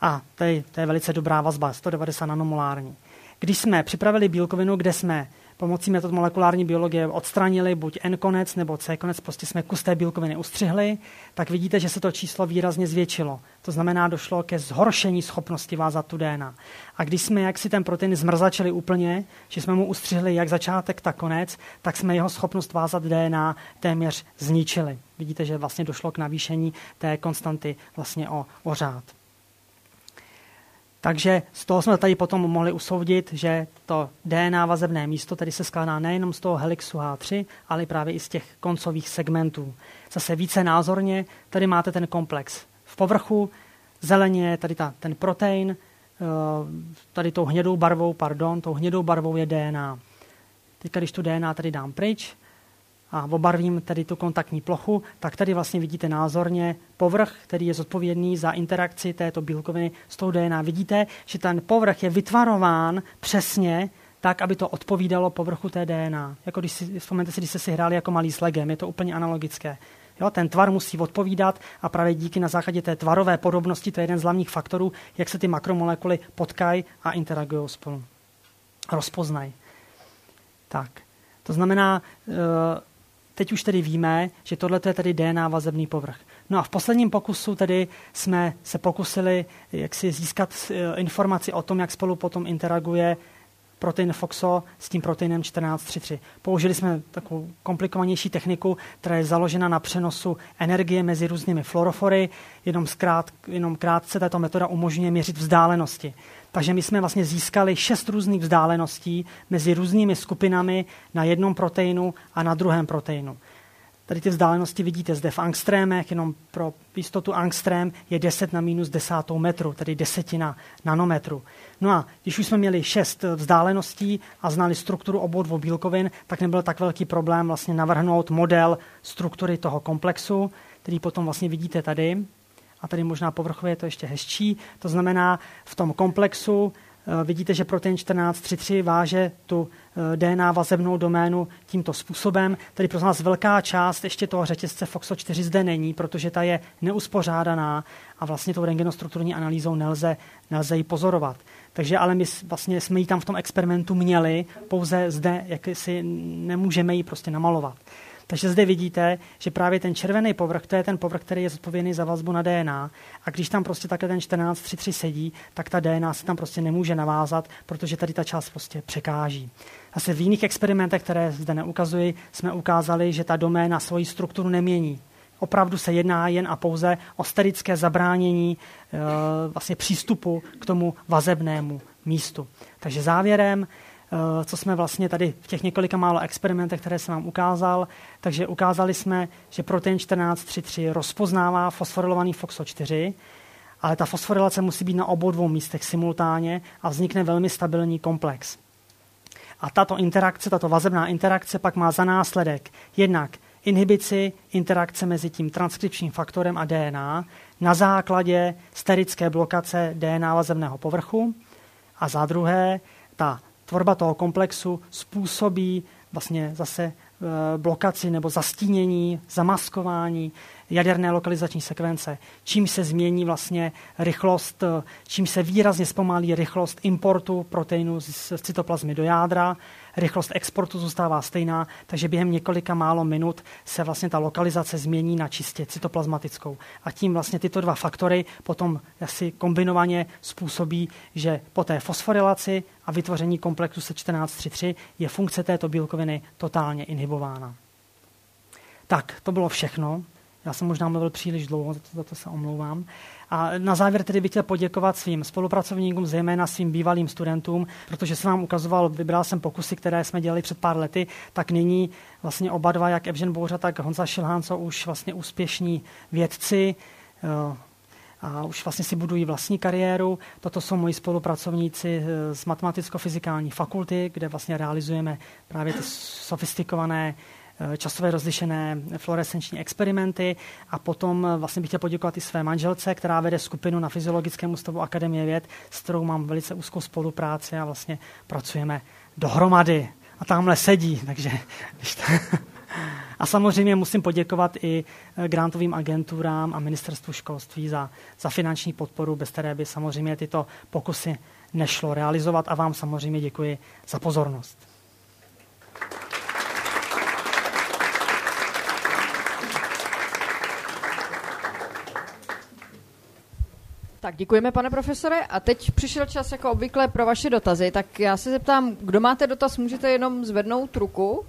a to je, to je velice dobrá vazba, 190 nanomolární. Když jsme připravili bílkovinu, kde jsme pomocí metod molekulární biologie odstranili buď N konec nebo C konec, prostě jsme kus té bílkoviny ustřihli, tak vidíte, že se to číslo výrazně zvětšilo. To znamená, došlo ke zhoršení schopnosti vázat tu DNA. A když jsme jak si ten protein zmrzačili úplně, že jsme mu ustřihli jak začátek, tak konec, tak jsme jeho schopnost vázat DNA téměř zničili. Vidíte, že vlastně došlo k navýšení té konstanty vlastně o, o řád. Takže z toho jsme tady potom mohli usoudit, že to DNA vazebné místo tady se skládá nejenom z toho helixu H3, ale právě i z těch koncových segmentů. Zase více názorně, tady máte ten komplex. V povrchu zeleně tady ta, ten protein, eh, tady tou hnědou barvou, pardon, tou hnědou barvou je DNA. Teď, když tu DNA tady dám pryč, a obarvím tedy tu kontaktní plochu, tak tady vlastně vidíte názorně povrch, který je zodpovědný za interakci této bílkoviny s tou DNA. Vidíte, že ten povrch je vytvarován přesně tak, aby to odpovídalo povrchu té DNA. Jako když si, vzpomeňte si, když jste si hráli jako malý s legem, je to úplně analogické. Jo, ten tvar musí odpovídat a právě díky na základě té tvarové podobnosti, to je jeden z hlavních faktorů, jak se ty makromolekuly potkají a interagují spolu. Rozpoznají. Tak, to znamená, uh, teď už tedy víme, že tohle je tedy DNA vazebný povrch. No a v posledním pokusu tedy jsme se pokusili jak si získat eh, informaci o tom, jak spolu potom interaguje protein FOXO s tím proteinem 1433. Použili jsme takovou komplikovanější techniku, která je založena na přenosu energie mezi různými fluorofory. Jenom, zkrát, jenom krátce tato metoda umožňuje měřit vzdálenosti. Takže my jsme vlastně získali šest různých vzdáleností mezi různými skupinami na jednom proteinu a na druhém proteinu. Tady ty vzdálenosti vidíte zde v angstrémech, jenom pro jistotu angstrém je 10 na minus desátou metru, tedy desetina nanometru. No a když už jsme měli šest vzdáleností a znali strukturu obou dvou bílkovin, tak nebyl tak velký problém vlastně navrhnout model struktury toho komplexu, který potom vlastně vidíte tady a tady možná povrchově je to ještě hezčí. To znamená, v tom komplexu eh, vidíte, že protein 1433 váže tu eh, DNA vazebnou doménu tímto způsobem. Tady pro nás velká část ještě toho řetězce FOXO4 zde není, protože ta je neuspořádaná a vlastně tou rengenostrukturní analýzou nelze, nelze ji pozorovat. Takže ale my vlastně jsme ji tam v tom experimentu měli, pouze zde jak si nemůžeme ji prostě namalovat. Takže zde vidíte, že právě ten červený povrch, to je ten povrch, který je zodpovědný za vazbu na DNA. A když tam prostě takhle ten 1433 sedí, tak ta DNA se tam prostě nemůže navázat, protože tady ta část prostě překáží. Zase v jiných experimentech, které zde neukazuji, jsme ukázali, že ta doména svoji strukturu nemění. Opravdu se jedná jen a pouze o sterické zabránění e, vlastně přístupu k tomu vazebnému místu. Takže závěrem, co jsme vlastně tady v těch několika málo experimentech, které jsem vám ukázal. Takže ukázali jsme, že protein 1433 rozpoznává fosforylovaný FOXO4, ale ta fosforylace musí být na obou dvou místech simultánně a vznikne velmi stabilní komplex. A tato interakce, tato vazebná interakce pak má za následek jednak inhibici interakce mezi tím transkripčním faktorem a DNA na základě sterické blokace DNA vazebného povrchu a za druhé ta tvorba toho komplexu způsobí vlastně zase e, blokaci nebo zastínění, zamaskování jaderné lokalizační sekvence, čím se změní vlastně rychlost, e, čím se výrazně zpomalí rychlost importu proteinu z cytoplazmy do jádra rychlost exportu zůstává stejná, takže během několika málo minut se vlastně ta lokalizace změní na čistě cytoplazmatickou. A tím vlastně tyto dva faktory potom asi kombinovaně způsobí, že po té fosforilaci a vytvoření komplexu se 1433 je funkce této bílkoviny totálně inhibována. Tak, to bylo všechno. Já jsem možná mluvil příliš dlouho, za to, za to se omlouvám. A na závěr tedy bych chtěl poděkovat svým spolupracovníkům, zejména svým bývalým studentům, protože jsem vám ukazoval, vybral jsem pokusy, které jsme dělali před pár lety, tak nyní vlastně oba dva, jak Evžen Bouřa, tak Honza Šilhán, jsou už vlastně úspěšní vědci, eh, a už vlastně si budují vlastní kariéru. Toto jsou moji spolupracovníci eh, z matematicko-fyzikální fakulty, kde vlastně realizujeme právě ty sofistikované časově rozlišené fluorescenční experimenty a potom eh, vlastně bych chtěl poděkovat i své manželce, která vede skupinu na Fyziologickém ústavu Akademie věd, s kterou mám velice úzkou spolupráci a vlastně pracujeme dohromady. A tamhle sedí, takže A samozřejmě musím poděkovat i eh, grantovým agenturám a ministerstvu školství za, za finanční podporu, bez které by samozřejmě tyto pokusy nešlo realizovat. A vám samozřejmě děkuji za pozornost. Tak děkujeme, pane profesore. A teď přišel čas jako obvykle pro vaše dotazy. Tak já se zeptám, kdo máte dotaz, můžete jenom zvednout ruku,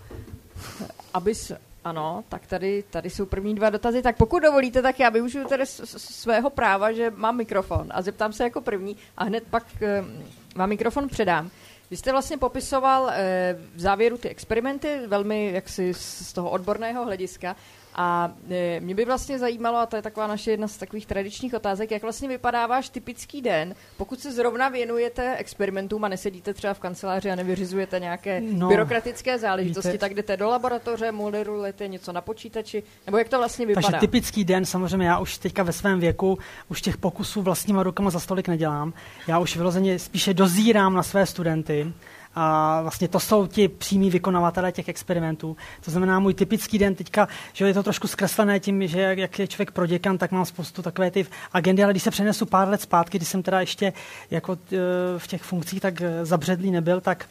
aby se... Ano, tak tady, tady jsou první dva dotazy. Tak pokud dovolíte, tak já využiju tedy svého práva, že mám mikrofon a zeptám se jako první a hned pak eh, vám mikrofon předám. Vy jste vlastně popisoval eh, v závěru ty experimenty velmi jaksi z toho odborného hlediska a e, mě by vlastně zajímalo, a to je taková naše jedna z takových tradičních otázek, jak vlastně vypadá váš typický den, pokud se zrovna věnujete experimentům a nesedíte třeba v kanceláři a nevyřizujete nějaké no, byrokratické záležitosti, víte, tak jdete do laboratoře, modelujete něco na počítači, nebo jak to vlastně vypadá? Takže typický den, samozřejmě já už teďka ve svém věku už těch pokusů vlastníma rukama za stolik nedělám. Já už vyloženě spíše dozírám na své studenty, a vlastně to jsou ti přímí vykonavatelé těch experimentů. To znamená, můj typický den teďka, že je to trošku zkreslené tím, že jak je člověk proděkan, tak mám spoustu takové ty agendy, ale když se přenesu pár let zpátky, když jsem teda ještě jako e, v těch funkcích tak e, zabředlý nebyl, tak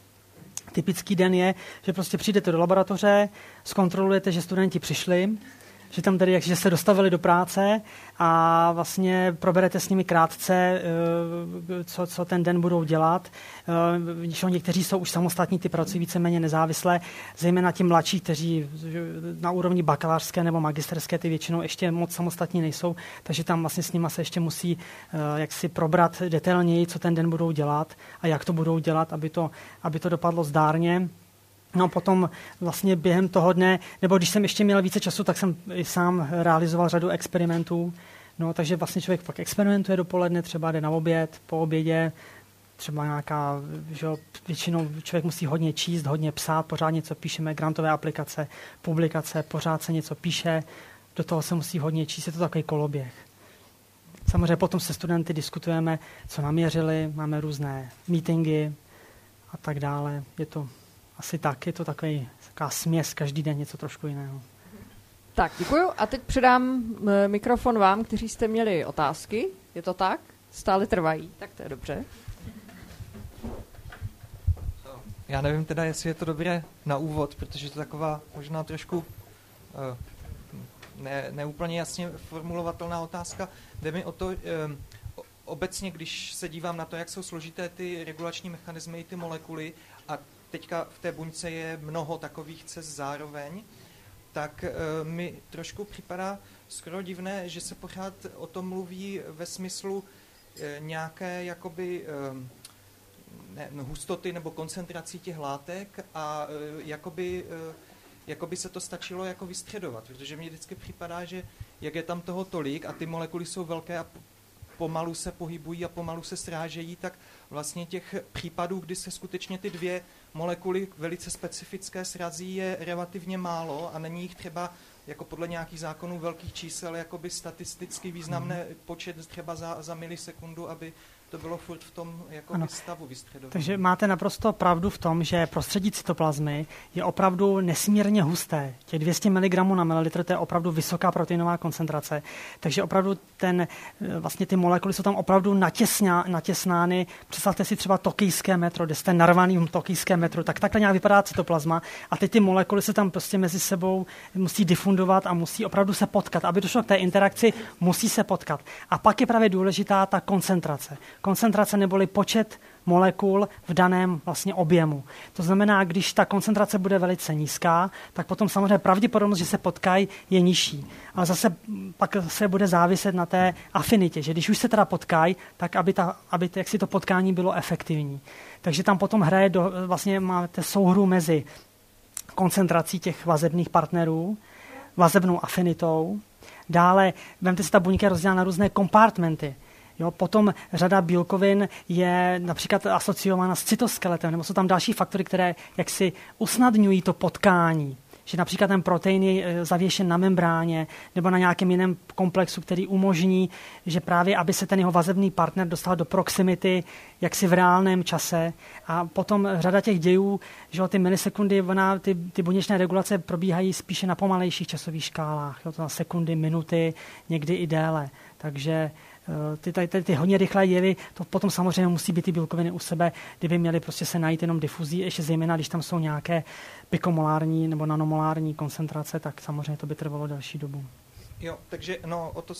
typický den je, že prostě přijdete do laboratoře, zkontrolujete, že studenti přišli, že tam tedy, že se dostavili do práce a vlastně proberete s nimi krátce, eh, co, co ten den budou dělat. Eh, někteří jsou už samostatní, ty pracují víceméně nezávisle, zejména ti mladší, kteří na úrovni bakalářské nebo magisterské ty většinou ještě moc samostatní nejsou, takže tam vlastně s nimi se ještě musí eh, jak si probrat detailněji, co ten den budou dělat a jak to budou dělat, aby to, aby to dopadlo zdárně. No potom vlastně během toho dne, nebo když jsem ještě měl více času, tak jsem i sám realizoval řadu experimentů. No, takže vlastně člověk pak experimentuje dopoledne, třeba jde na oběd, po obědě, třeba nějaká, že většinou člověk musí hodně číst, hodně psát, pořád něco píšeme, grantové aplikace, publikace, pořád se něco píše, do toho se musí hodně číst, je to takový koloběh. Samozřejmě potom se studenty diskutujeme, co naměřili, máme různé meetingy a tak dále. Je to asi tak, je to takový, taková směs, každý den něco trošku jiného. Tak, děkuju. A teď předám eh, mikrofon vám, kteří jste měli otázky. Je to tak? Stále trvají. Tak to je dobře. Já nevím teda, jestli je to dobré na úvod, protože to je taková možná trošku uh, ne, neúplně jasně formulovatelná otázka. Jde mi o to, um, obecně, když se dívám na to, jak jsou složité ty regulační mechanismy i ty molekuly a teďka v té buňce je mnoho takových cest zároveň, tak e, mi trošku připadá skoro divné, že se pořád o tom mluví ve smyslu e, nějaké jakoby e, ne, no, hustoty nebo koncentrací těch látek a jakoby, jakoby se to stačilo jako vystředovat, protože mi vždycky připadá, že jak je tam toho tolik a ty molekuly jsou velké a pomalu se pohybují a pomalu se srážejí, tak vlastně těch případů, kdy se skutečně ty dvě molekuly velice specifické srazí, je relativně málo a není jich třeba jako podle nějakých zákonů velkých čísel jakoby statisticky významné mhm. počet třeba za, za milisekundu, aby to bylo furt v tom jako ano. stavu vystředované. Takže máte naprosto pravdu v tom, že prostředí cytoplazmy je opravdu nesmírně husté. Těch 200 mg na mililitr to je opravdu vysoká proteinová koncentrace. Takže opravdu ten, vlastně ty molekuly jsou tam opravdu natěsná, natěsnány. Představte si třeba tokijské metro, kde jste narvaný v tokijské metro, tak takhle nějak vypadá cytoplazma. A teď ty molekuly se tam prostě mezi sebou musí difundovat a musí opravdu se potkat. Aby došlo k té interakci, musí se potkat. A pak je právě důležitá ta koncentrace koncentrace neboli počet molekul v daném vlastně objemu. To znamená, když ta koncentrace bude velice nízká, tak potom samozřejmě pravděpodobnost, že se potkají, je nižší. Ale zase pak se bude záviset na té afinitě, že když už se teda potkají, tak aby, ta, aby jak si to potkání bylo efektivní. Takže tam potom hraje, do, vlastně máte souhru mezi koncentrací těch vazebných partnerů, vazebnou afinitou. Dále, vemte si, ta buňka je rozdělena na různé kompartmenty. Jo, potom řada bílkovin je například asociována s cytoskeletem, nebo jsou tam další faktory, které jaksi usnadňují to potkání že například ten protein je eh, zavěšen na membráně nebo na nějakém jiném komplexu, který umožní, že právě, aby se ten jeho vazebný partner dostal do proximity jaksi v reálném čase. A potom řada těch dějů, že ty milisekundy, ona, ty, ty buněčné regulace probíhají spíše na pomalejších časových škálách. Jo, to na sekundy, minuty, někdy i déle. Takže ty, ty, ty, ty hodně rychlé jevy, to potom samozřejmě musí být ty bílkoviny u sebe, kdyby měly prostě se najít jenom difuzí, ještě zejména, když tam jsou nějaké pikomolární nebo nanomolární koncentrace, tak samozřejmě to by trvalo další dobu. Jo, takže no, o to,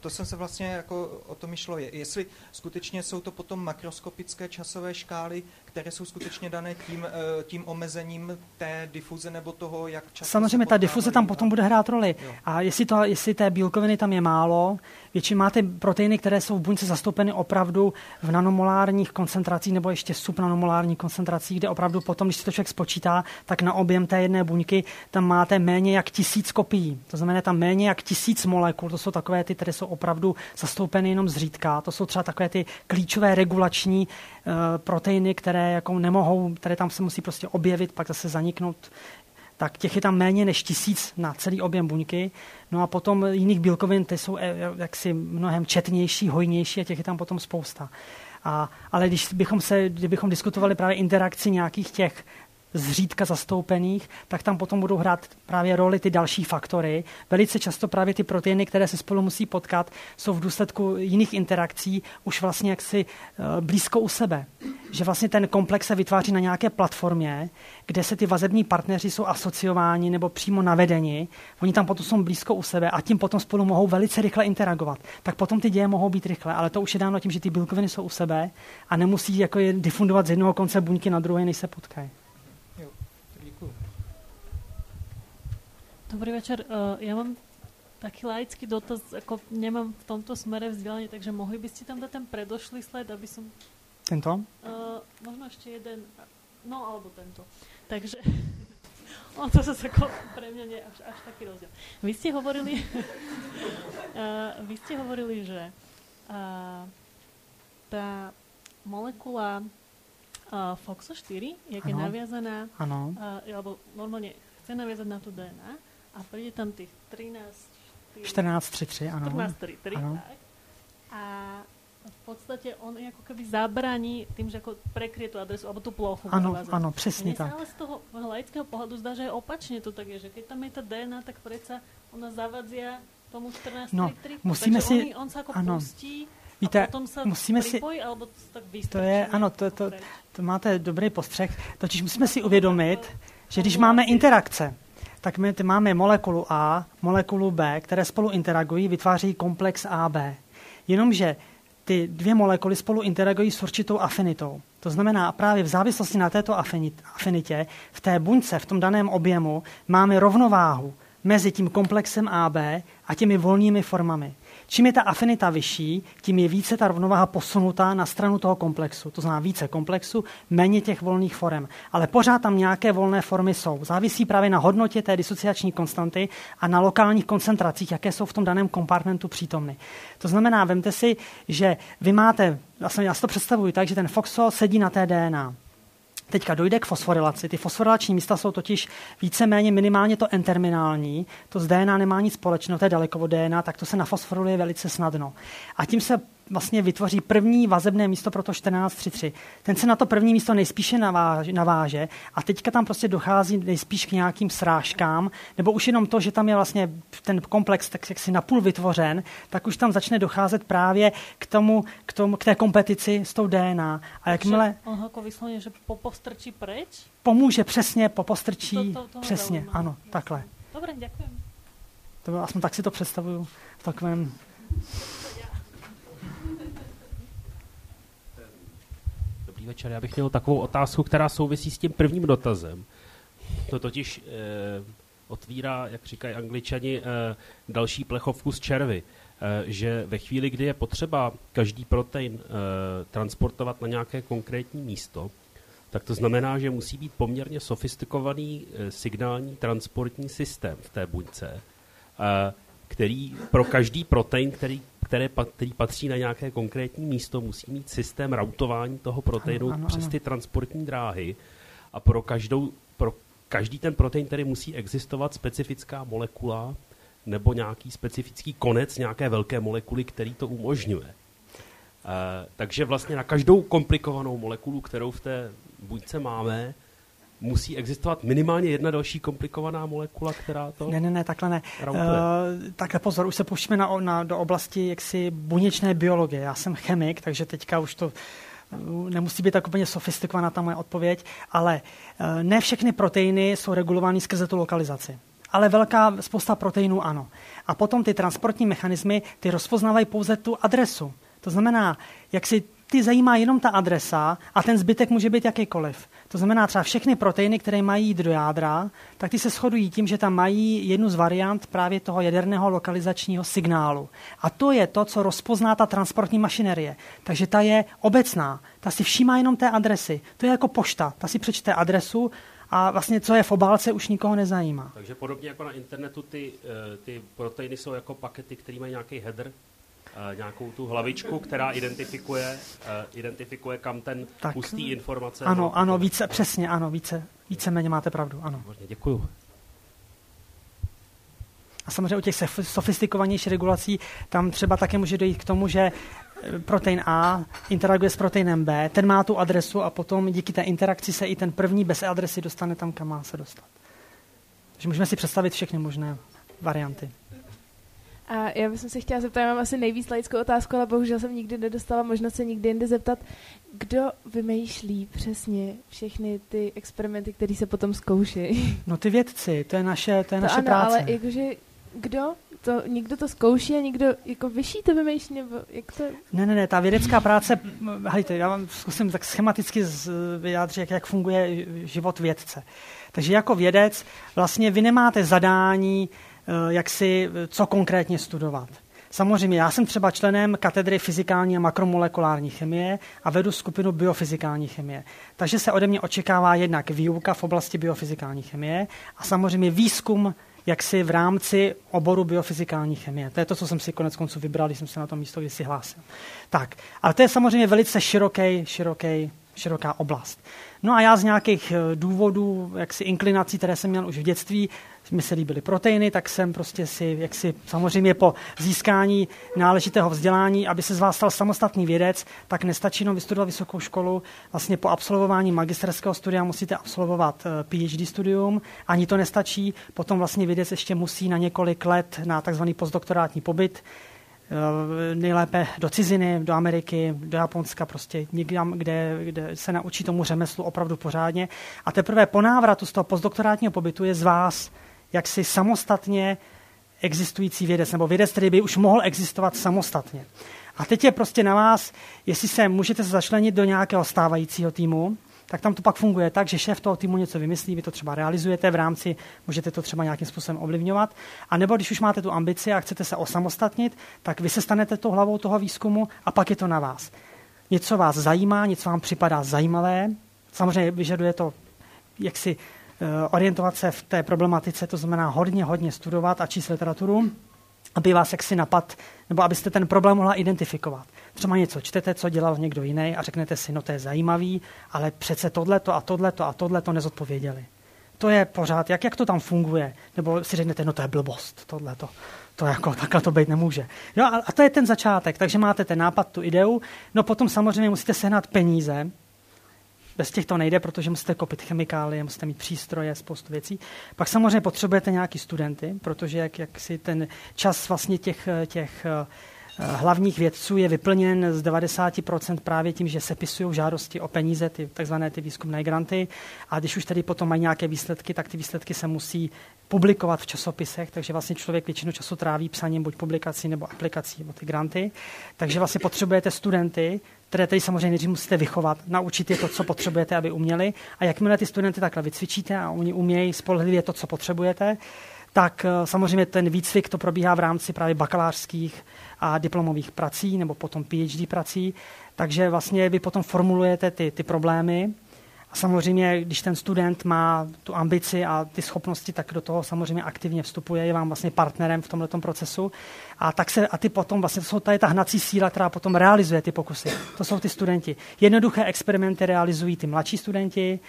to jsem se vlastně jako o to myšlo, je, jestli skutečně jsou to potom makroskopické časové škály, které jsou skutečně dané tím, eh, tím omezením té difuze nebo toho, jak často Samozřejmě ta difuze tam potom bude hrát roli. Jo. A jestli, to, jestli té bílkoviny tam je málo, většinou máte proteiny, které jsou v buňce zastoupeny opravdu v nanomolárních koncentracích nebo ještě subnanomolárních koncentracích, kde opravdu potom, když se to člověk spočítá, tak na objem té jedné buňky tam máte méně jak tisíc kopií. To znamená tam méně jak tisíc molekul. To jsou takové ty, které jsou opravdu zastoupeny jenom zřídka. To jsou třeba takové ty klíčové regulační uh, proteiny, které jako nemohou, které tam se musí prostě objevit, pak zase zaniknout tak těch je tam méně než tisíc na celý objem buňky. No a potom jiných bílkovin, ty jsou eh, jaksi mnohem četnější, hojnější a těch je tam potom spousta. A, ale když bychom, se, kdybychom diskutovali právě interakci nějakých těch zřídka zastoupených, tak tam potom budou hrát právě roli ty další faktory. Velice často právě ty proteiny, které se spolu musí potkat, jsou v důsledku jiných interakcí už vlastně jaksi eh, blízko u sebe. Že vlastně ten komplex se vytváří na nějaké platformě, kde se ty vazební partneři jsou asociováni nebo přímo navedeni. Oni tam potom jsou blízko u sebe a tím potom spolu mohou velice rychle interagovat. Tak potom ty děje mohou být rychle, ale to už je dáno tím, že ty bílkoviny jsou u sebe a nemusí jako je difundovat z jednoho konce buňky na druhý, než se potkají. Dobrý večer. Uh, ja mám taký laický dotaz, ako nemám v tomto smere vzdelanie, takže mohli by ste tam dať ten predošlý sled, aby som... Tento? Uh, možno ešte jeden, no alebo tento. Takže... No, to zase ako pre mňa nie až, až taký rozdiel. Vy ste hovorili, uh, vy ste hovorili, že uh, tá molekula uh, FOXO4 je keď naviazaná, ano. Uh, alebo normálne chce naviazať na tú DNA, a príde tam tých 13... 14, 3, 3, ano. 14, 3, 3, ano. tak. A v podstate on ako keby zabraní tým, že ako prekrie tú adresu alebo tú plochu. Áno, áno, presne tak. ale z toho laického pohľadu zdá, že aj opačne to tak je, že keď tam je tá DNA, tak predsa ona zavadzia tomu 14 no, 3, 3, musíme si, on, on sa ako ano. pustí Víte, a potom sa musíme pripojí, si, alebo to tak To je, ano, to, to, to máte dobrý postřeh. Totiž musíme si uvědomit, že když máme interakce, tak my máme molekulu A, molekulu B, které spolu interagují, vytváří komplex AB. Jenomže ty dvě molekuly spolu interagují s určitou afinitou. To znamená, právě v závislosti na této afinitě v té buňce, v tom daném objemu, máme rovnováhu mezi tím komplexem AB a těmi volnými formami. Čím je ta afinita vyšší, tím je více ta rovnováha posunutá na stranu toho komplexu. To znamená více komplexu, méně těch volných forem. Ale pořád tam nějaké volné formy jsou. Závisí právě na hodnotě té disociační konstanty a na lokálních koncentracích, jaké jsou v tom daném kompartmentu přítomny. To znamená, vemte si, že vy máte, já si to představuji tak, že ten FOXO sedí na té DNA. Teďka dojde k fosforilaci. Ty fosforilační místa jsou totiž víceméně minimálně to N-terminální. To z DNA nemá nic společného, to je daleko od DNA, tak to se nafosforuluje velice snadno. A tím se vlastně vytvoří první vazebné místo pro to 1433. Ten se na to první místo nejspíše naváže, naváže a teďka tam prostě dochází nejspíš k nějakým srážkám, nebo už jenom to, že tam je vlastně ten komplex tak jaksi napůl vytvořen, tak už tam začne docházet právě k tomu, k, tomu, k té kompetici s tou DNA. A jakmile... On jako vysloně, že popostrčí preč? Pomůže přesně, popostrčí, to, to, přesně, ano, takhle. Dobře, děkuji. To, aspoň tak si to představuju v takovém večer. Já bych měl takovou otázku, která souvisí s tím prvním dotazem. To totiž eh, otvírá, jak říkají angličani, eh, další plechovku z červy. Eh, že ve chvíli, kdy je potřeba každý protein eh, transportovat na nějaké konkrétní místo, tak to znamená, že musí být poměrně sofistikovaný eh, signální transportní systém v té buňce, eh, který pro každý protein, který, které, který patří na nějaké konkrétní místo, musí mít systém routování toho proteinu Ano, ano, přes ano. ty transportní dráhy a pro, každou, pro každý ten protein tedy musí existovat specifická molekula nebo nějaký specifický konec nějaké velké molekuly, který to umožňuje. Eh, takže vlastně na každou komplikovanou molekulu, kterou v té buňce máme, musí existovat minimálně jedna další komplikovaná molekula, která to... Ne, ne, ne, takhle ne. Uh, takhle pozor, už se pouštíme na, na, do oblasti jaksi buněčné biologie. Já jsem chemik, takže teďka už to uh, nemusí být tak úplně sofistikovaná ta moje odpověď, ale uh, ne všechny proteiny jsou regulovány skrze tu lokalizaci. Ale velká spousta proteinů ano. A potom ty transportní mechanismy, ty rozpoznávají pouze tu adresu. To znamená, jak si ty zajímá jenom ta adresa a ten zbytek může být jakýkoliv. To znamená třeba všechny proteiny, které mají jít do jádra, tak ty se shodují tím, že tam mají jednu z variant právě toho jaderného lokalizačního signálu. A to je to, co rozpozná ta transportní mašinerie. Takže ta je obecná. Ta si všímá jenom té adresy. To je jako pošta. Ta si přečte adresu a vlastně co je v obálce už nikoho nezajímá. Takže podobně jako na internetu ty, eh, ty proteiny jsou jako pakety, které mají nějaký header, nějakou tu hlavičku, která identifikuje, eh, identifikuje kam ten Tak. pustý informace. Ano, ano, více, přesně, ano, více, víceméně máte pravdu, ano. Možně, děkuju. A samozřejmě u těch sof- sofistikovanějších regulací tam třeba také může dojít k tomu, že eh, protein A interaguje s proteinem B, ten má tu adresu a potom díky té interakci se i ten první bez adresy dostane tam, kam má se dostat. Takže můžeme si představit všechny možné varianty. A já bych se chtěla zeptat, já mám asi nejvíc laickou otázku, ale bohužel jsem nikdy nedostala možnost se nikdy jinde zeptat, kdo vymýšlí přesně všechny ty experimenty, které se potom zkouší. No ty vědci, to je naše, to je To naše ano, práce. ale jakože kdo? To, někdo to zkouší a někdo jako vyšší to vymýšlí, nebo jak to... Ne, ne, ne, ta vědecká práce, hejte, já vám zkusím tak schematicky vyjádřit, jak, jak funguje život vědce. Takže jako vědec vlastně vy nemáte zadání, jak si eh, co konkrétně studovat. Samozřejmě, já jsem třeba členem katedry fyzikální a makromolekulární chemie a vedu skupinu biofyzikální chemie. Takže se ode mě očekává jednak výuka v oblasti biofyzikální chemie a samozřejmě výzkum jaksi v rámci oboru biofyzikální chemie. To je to, co jsem si konec konců vybral, když jsem se na to místo kdysi hlásil. Tak, ale to je samozřejmě velice široký, široký, široká oblast. No a já z nějakých eh, důvodů, jaksi inklinací, které jsem měl už v dětství, mi se líbily proteiny, tak jsem prostě si, jak si samozřejmě po získání náležitého vzdělání, aby se z vás stal samostatný vědec, tak nestačí jenom vystudovat vysokou školu. Vlastně po absolvování magisterského studia musíte absolvovat eh, PhD studium, ani to nestačí. Potom vlastně vědec ještě musí na několik let na takzvaný postdoktorátní pobyt, nejlépe do ciziny, do Ameriky, do Japonska, prostě někam, kde, kde se naučí tomu řemeslu opravdu pořádně. A teprve po návratu z toho postdoktorátního pobytu je z vás jaksi samostatně existující vědec, nebo vědec, který by už mohl existovat samostatně. A teď je prostě na vás, jestli se můžete začlenit do nějakého stávajícího týmu, tak tam to pak funguje tak, že šéf toho týmu něco vymyslí, vy to třeba realizujete v rámci, můžete to třeba nějakým způsobem ovlivňovat. A nebo když už máte tu ambici a chcete se osamostatnit, tak vy se stanete tou hlavou toho výzkumu a pak je to na vás. Něco vás zajímá, něco vám připadá zajímavé, samozřejmě vyžaduje to jaksi eh, orientovat se v té problematice, to znamená hodně, hodně studovat a číst literaturu, aby vás jaksi napad, nebo abyste ten problém mohla identifikovat. Třeba něco čtete, co dělal někdo jiný a řeknete si, no to je zajímavý, ale přece tohleto a tohleto a tohleto nezodpověděli. To je pořád, jak, jak to tam funguje? Nebo si řeknete, no to je blbost, tohleto. To jako takhle to být nemůže. Jo, a, a to je ten začátek, takže máte ten nápad, tu ideu, no potom samozřejmě musíte sehnat peníze, bez těch to nejde, protože musíte kopit chemikálie, musíte mít přístroje, spoustu věcí. Pak samozřejmě potřebujete nějaký studenty, protože jak, jak si ten čas vlastně těch, těch hlavních vědců je vyplněn z 90% právě tím, že sepisují žádosti o peníze, ty takzvané ty výzkumné granty. A když už tedy potom mají nějaké výsledky, tak ty výsledky se musí publikovat v časopisech, takže vlastně člověk většinu času tráví psaním buď publikací nebo aplikací o ty granty. Takže vlastně potřebujete studenty, které tady samozřejmě nejdřív musíte vychovat, naučit je to, co potřebujete, aby uměli. A jakmile ty studenty takhle vycvičíte a oni umějí spolehlivě to, co potřebujete, tak eh, samozřejmě ten výcvik to probíhá v rámci právě bakalářských a diplomových prací nebo potom PhD prací. Takže vlastně vy potom formulujete ty, ty problémy samozřejmě, když ten student má tu ambici a ty schopnosti, tak do toho samozřejmě aktivně vstupuje, je vám vlastně partnerem v tomto procesu. A, tak se, a ty potom vlastně, to jsou tady ta hnací síla, která potom realizuje ty pokusy. To jsou ty studenti. Jednoduché experimenty realizují ty mladší studenti,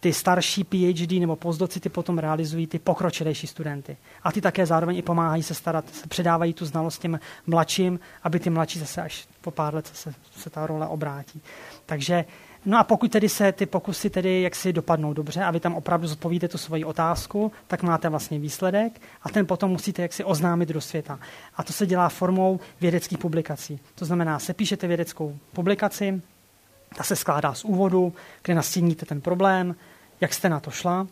ty starší PhD nebo postdoci ty potom realizují ty pokročilejší studenty. A ty také zároveň i pomáhají se starat, se předávají tu znalost těm mladším, aby ty mladší zase až po pár let se, se ta role obrátí. Takže No a pokud tedy se ty pokusy tedy jaksi dopadnou dobře a vy tam opravdu zodpovíte tu svoji otázku, tak máte vlastně výsledek a ten potom musíte jaksi oznámit do světa. A to se dělá formou vědeckých publikací. To znamená, se píšete vědeckou publikaci, ta se skládá z úvodu, kde nastíníte ten problém, jak jste na to šla,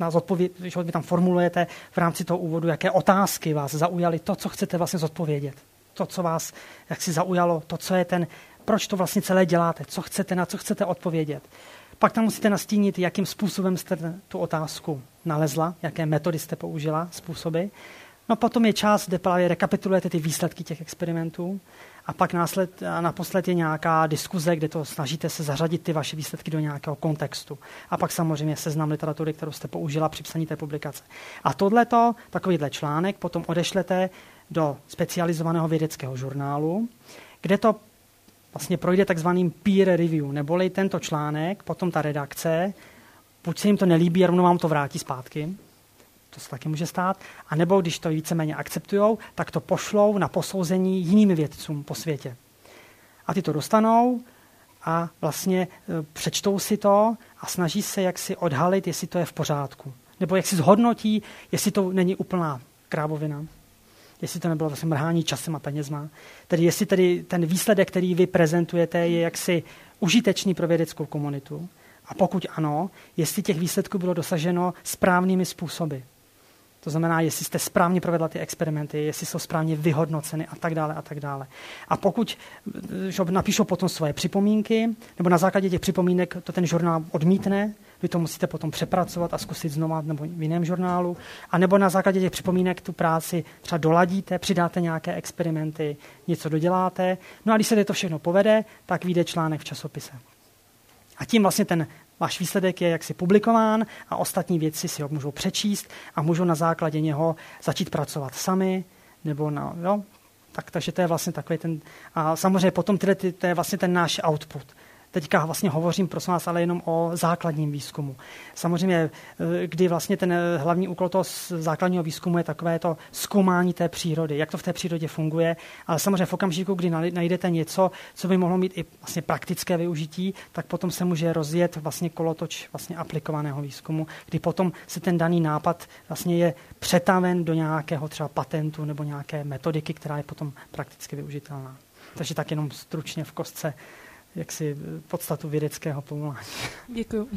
na zodpověd, že vy tam formulujete v rámci toho úvodu, jaké otázky vás zaujaly, to, co chcete vlastně zodpovědět. To, co vás jak si zaujalo, to, co je ten, proč to vlastně celé děláte, co chcete, na co chcete odpovědět. Pak tam musíte nastínit, jakým způsobem jste tu otázku nalezla, jaké metody jste použila, způsoby. No potom je čas, kde právě rekapitulujete ty výsledky těch experimentů a pak násled, a naposled je nějaká diskuze, kde to snažíte se zařadit ty vaše výsledky do nějakého kontextu. A pak samozřejmě seznam literatury, kterou jste použila při psaní té publikace. A tohleto, takovýhle článek, potom odešlete do specializovaného vědeckého žurnálu, kde to vlastně projde takzvaným peer review, neboli tento článek, potom ta redakce, buď se jim to nelíbí a rovnou vám to vrátí zpátky, to se taky může stát, a nebo když to víceméně akceptují, tak to pošlou na posouzení jiným vědcům po světě. A ty to dostanou a vlastně e, přečtou si to a snaží se jak si odhalit, jestli to je v pořádku. Nebo jak si zhodnotí, jestli to není úplná krávovina, jestli to nebylo vlastně mrhání časem a penězma. Tedy jestli tedy ten výsledek, který vy prezentujete, je jaksi užitečný pro vědeckou komunitu. A pokud ano, jestli těch výsledků bylo dosaženo správnými způsoby. To znamená, jestli jste správně provedla ty experimenty, jestli jsou správně vyhodnoceny a tak dále a tak dále. A pokud že napíšou potom svoje připomínky, nebo na základě těch připomínek to ten žurnál odmítne, vy to musíte potom přepracovat a zkusit znova nebo v jiném žurnálu, a nebo na základě těch připomínek tu práci třeba doladíte, přidáte nějaké experimenty, něco doděláte. No a když se to všechno povede, tak vyjde článek v časopise. A tím vlastně ten Váš výsledek je jaksi publikován a ostatní věci si ho můžou přečíst a můžou na základě něho začít pracovat sami, nebo na, jo, tak, takže to je vlastně takový ten, a samozřejmě potom tyhle, ty, to je vlastně ten náš output. Teďka vlastně hovořím, prosím vás, ale jenom o základním výzkumu. Samozřejmě, eh, kdy vlastně ten eh, hlavní úkol toho základního výzkumu je takové to zkoumání té přírody, jak to v té přírodě funguje, ale samozřejmě v okamžiku, kdy najdete něco, co by mohlo mít i vlastně praktické využití, tak potom se může rozjet vlastně kolotoč vlastně aplikovaného výzkumu, kdy potom se ten daný nápad vlastně je přetaven do nějakého třeba patentu nebo nějaké metodiky, která je potom prakticky využitelná. Takže tak jenom stručně v kostce jaksi podstatu vědeckého povolání. Děkuji.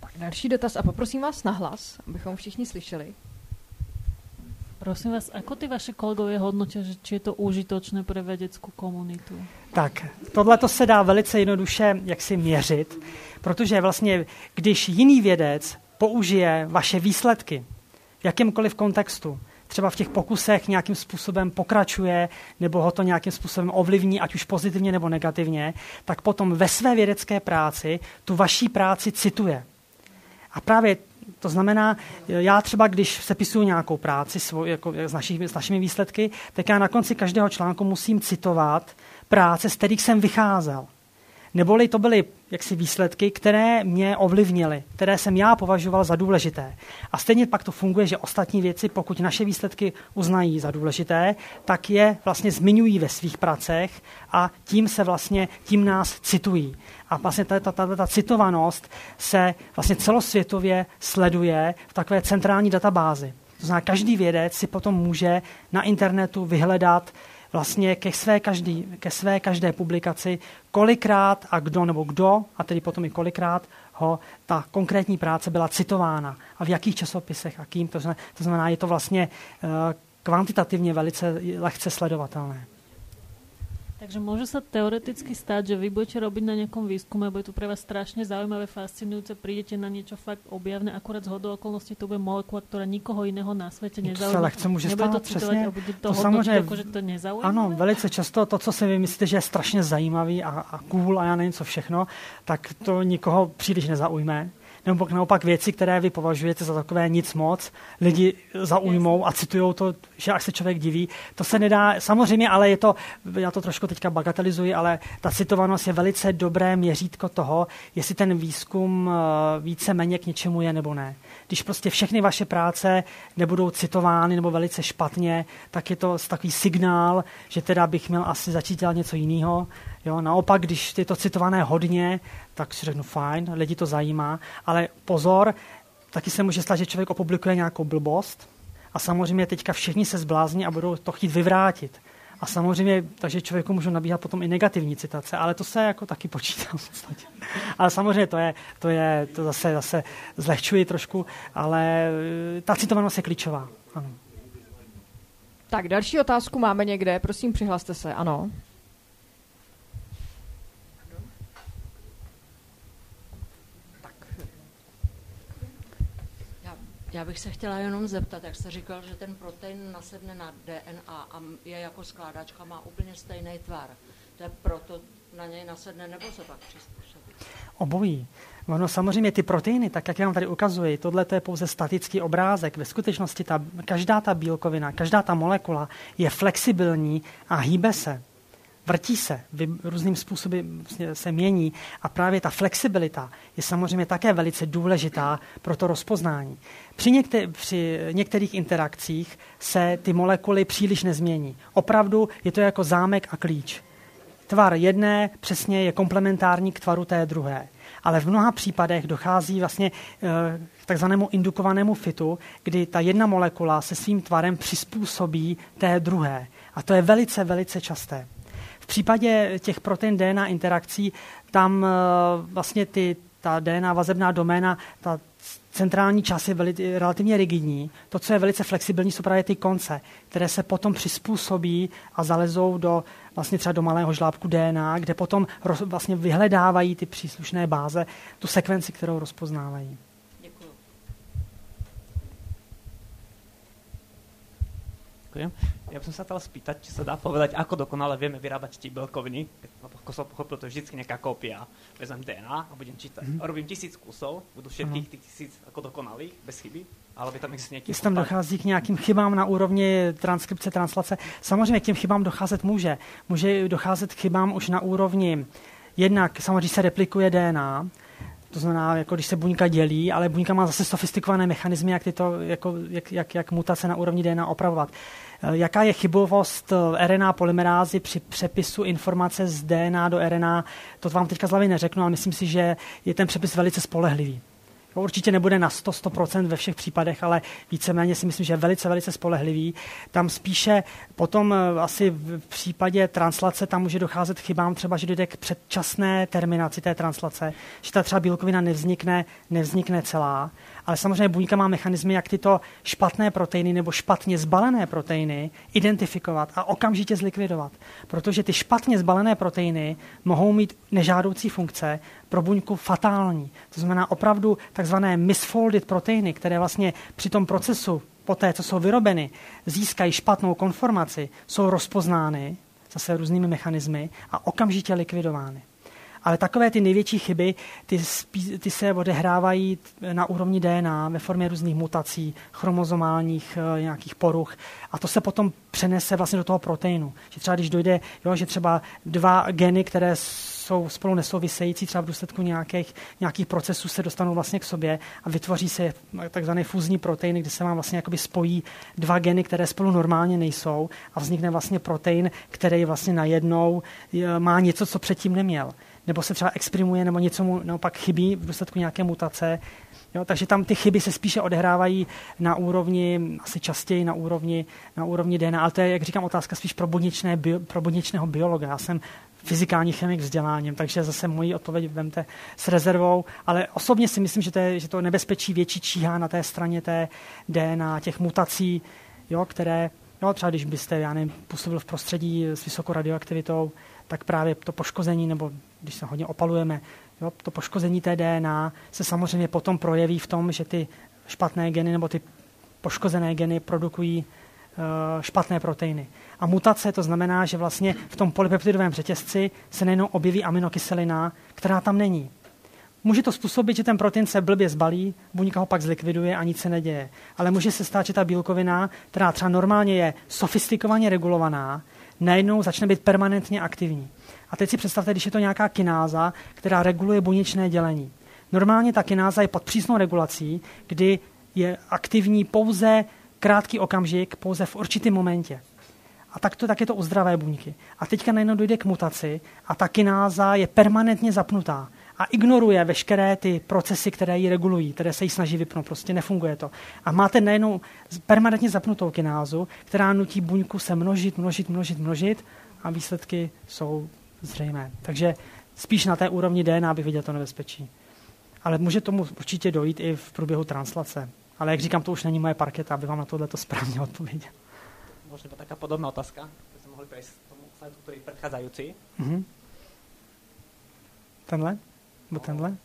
Tak další dotaz a poprosím vás na hlas, abychom všichni slyšeli. Prosím vás, ako ty vaše kolegové hodnotí, že či je to užitočné pro vědeckou komunitu? Tak, tohle to se dá velice jednoduše jak si měřit, protože vlastně, když jiný vědec použije vaše výsledky v jakémkoliv kontextu, třeba v těch pokusech nějakým způsobem pokračuje nebo ho to nějakým způsobem ovlivní, ať už pozitivně nebo negativně, tak potom ve své vědecké práci tu vaší práci cituje. A právě to znamená, já třeba, když sepisuju nějakou práci svoj, jako s, naši, s našimi výsledky, tak já na konci každého článku musím citovat práce, z kterých jsem vycházel. Neboli to byly jaksi výsledky, které mě ovlivnily, které jsem já považoval za důležité. A stejně pak to funguje, že ostatní věci, pokud naše výsledky uznají za důležité, tak je vlastně zmiňují ve svých pracech a tím se vlastně, tím nás citují. A vlastně ta, ta, ta, ta citovanost se vlastně celosvětově sleduje v takové centrální databázi. To znamená, každý vědec si potom může na internetu vyhledat vlastně ke své, každý, ke své každé publikaci, kolikrát a kdo nebo kdo, a tedy potom i kolikrát ho ta konkrétní práce byla citována a v jakých časopisech a kým. To znamená, je to vlastně uh, kvantitativně velice lehce sledovatelné. Takže môže sa teoreticky stať, že vy budete robiť na nejakom výskume, bude to pre vás strašne zaujímavé, fascinujúce, prídete na niečo fakt objavné, akurát z hodou okolností to bude molekula, ktorá nikoho iného na svete nezaujíma. To se lehce může stát, to přesně. a bude to, To samozřejmě- ako, že to je nezaujímavé? Ano, velice často to, co si vy myslíte, že je strašně zajímavý a, a cool a já nevím co všechno, tak to nikoho příliš nezaujme. Nebo naopak věci, které vy považujete za takové nic moc, lidi zaujmou a citují to, že až se člověk diví. To se nedá, samozřejmě, ale je to, já to trošku teďka bagatelizuji, ale ta citovanost je velice dobré měřítko toho, jestli ten výzkum eh, více méně k něčemu je nebo ne. Když prostě všechny vaše práce nebudou citovány nebo velice špatně, tak je to takový signál, že teda bych měl asi začít dělat něco jiného. Jo, naopak, když je to citované hodně, tak si řeknu fajn, lidi to zajímá, ale pozor, taky se může stát, že člověk opublikuje nějakou blbost a samozřejmě teďka všichni se zblázní a budou to chtít vyvrátit. A samozřejmě, takže člověku můžou nabíhat potom i negativní citace, ale to se jako taky počítá v podstatě. Ale samozřejmě to je, to je, to zase, zase zlehčuji trošku, ale eh, ta citovanost je klíčová. Ano. Tak, další otázku máme někde, prosím, přihlaste se, ano. Já, bych se chtěla jenom zeptat, jak jste říkal, že ten protein nasedne na DNA a je jako skládačka, má úplně stejný tvar. To je proto na něj nasedne, nebo se pak přizpůsobí? Obojí. Ono samozřejmě ty proteiny, tak jak já vám tady ukazuji, tohle to je pouze statický obrázek. Ve skutečnosti ta, každá ta bílkovina, každá ta molekula je flexibilní a hýbe se. Vrtí se, vy, různým způsoby vlastně se mění a právě ta flexibilita je samozřejmě také velice důležitá pro to rozpoznání. Při, někte, při některých interakcích se ty molekuly příliš nezmění. Opravdu je to jako zámek a klíč. Tvar jedné přesně je komplementární k tvaru té druhé. Ale v mnoha případech dochází vlastně eh, k takzvanému indukovanému fitu, kdy ta jedna molekula se svým tvarem přizpůsobí té druhé. A to je velice, velice časté. V případě těch protein DNA interakcí tam eh, vlastně ty, ta DNA vazebná doména, ta centrální část je veli, relativně rigidní. To, co je velice flexibilní, jsou právě ty konce, které se potom přizpůsobí a zalezou do vlastně třeba do malého žlábku DNA, kde potom roz, vlastně vyhledávají ty příslušné báze, tu sekvenci, kterou rozpoznávají. Děkuju. Ďakujem. Ja by som sa chcel spýtať, či sa dá povedať, ako dokonale vieme vyrábať tie bielkoviny. Ako som pochopil, to je vždy nejaká kópia. Vezmem DNA a budem čítať. Mhm. Robím tisíc kusov, budú všetkých tých tisíc ako dokonalých, bez chyby, ale by tam existuje nejaký... Jestli tam dochází k nějakým chybám na úrovni transkripce, translace, samozřejmě k těm chybám docházet může. Může docházet k chybám už na úrovni, jednak samozřejmě se replikuje DNA, to znamená, jako když se buňka dělí, ale buňka má zase sofistikované mechanismy, jak, tyto, jako, jak, jak, jak mutace na úrovni DNA opravovat. Eh, Jaká je chybovost eh, RNA polymerázy při přepisu informace z DNA do RNA, to vám teďka z hlavy neřeknu, ale myslím si, že je ten přepis velice spolehlivý. To určitě nebude na 100, 100% ve všech případech, ale víceméně si myslím, že je velice, velice spolehlivý. Tam spíše potom eh, asi v případě translace tam může docházet chybám, třeba, že dojde k předčasné terminaci té translace, že ta třeba bílkovina nevznikne, nevznikne celá. Ale samozřejmě buňka má mechanismy, jak tyto špatné proteiny nebo špatně zbalené proteiny identifikovat a okamžitě zlikvidovat. Protože ty špatně zbalené proteiny mohou mít nežádoucí funkce pro buňku fatální. To znamená opravdu takzvané misfolded proteiny, které vlastně při tom procesu, po té, co jsou vyrobeny, získají špatnou konformaci, jsou rozpoznány zase různými mechanismy a okamžitě likvidovány. Ale takové ty největší chyby, ty, spí, ty se odehrávají na úrovni DNA ve formě různých mutací, chromozomálních uh, nějakých poruch a to se potom přenese vlastně do toho proteinu. Že třeba když dojde, jo, že třeba dva geny, které jsou spolu nesouvisející, třeba v důsledku nějakých, nějakých procesů se dostanou vlastně k sobě a vytvoří se takzvaný fúzní protein, kde se vám vlastně jakoby spojí dva geny, které spolu normálně nejsou a vznikne vlastně protein, který vlastně najednou má něco, co předtím neměl. Nebo se třeba exprimuje, nebo něco mu naopak chybí v důsledku nějaké mutace. Jo, takže tam ty chyby se spíše odehrávají na úrovni, asi častěji na úrovni, na úrovni DNA, ale to je, jak říkám, otázka spíš pro, buněčné, bio, pro buněčného biologa. Já jsem fyzikální chemik vzděláním, takže zase moji odpověď vemte s rezervou, ale osobně si myslím, že to, je, že to nebezpečí větší číhá na té straně té DNA, těch mutací, jo, které, jo, třeba když byste, já nevím, působil v prostředí s vysokou radioaktivitou, tak právě to poškození, nebo když se hodně opalujeme, jo, to poškození té DNA se samozřejmě potom projeví v tom, že ty špatné geny nebo ty poškozené geny produkují uh, špatné proteiny. A mutace to znamená, že vlastně v tom polypeptidovém řetězci se nejenom objeví aminokyselina, která tam není. Může to způsobit, že ten protein se blbě zbalí, buňka ho pak zlikviduje a nic se neděje. Ale může se stát, že ta bílkovina, která třeba normálně je sofistikovaně regulovaná, najednou začne být permanentně aktivní. A teď si představte, když je to nějaká kináza, která reguluje buněčné dělení. Normálně ta kináza je pod přísnou regulací, kdy je aktivní pouze krátký okamžik, pouze v určitém momentě. A tak, to, tak je to u zdravé buňky. A teďka najednou dojde k mutaci a ta kináza je permanentně zapnutá a ignoruje veškeré ty procesy, které ji regulují, které se jí snaží vypnout. Prostě nefunguje to. A máte najednou permanentně zapnutou kinázu, která nutí buňku se množit, množit, množit, množit a výsledky jsou zřejmé. Takže spíš na té úrovni DNA bych viděl to nebezpečí. Ale může tomu určitě dojít i v průběhu translace. Ale jak říkám, to už není moje parketa, aby vám na tohle to správně odpověděl. Možná taká podobná otázka, by jsme mohli prejsť tomu slajdu, který předcházející. Mm-hmm. Tenhle? Nebo tenhle?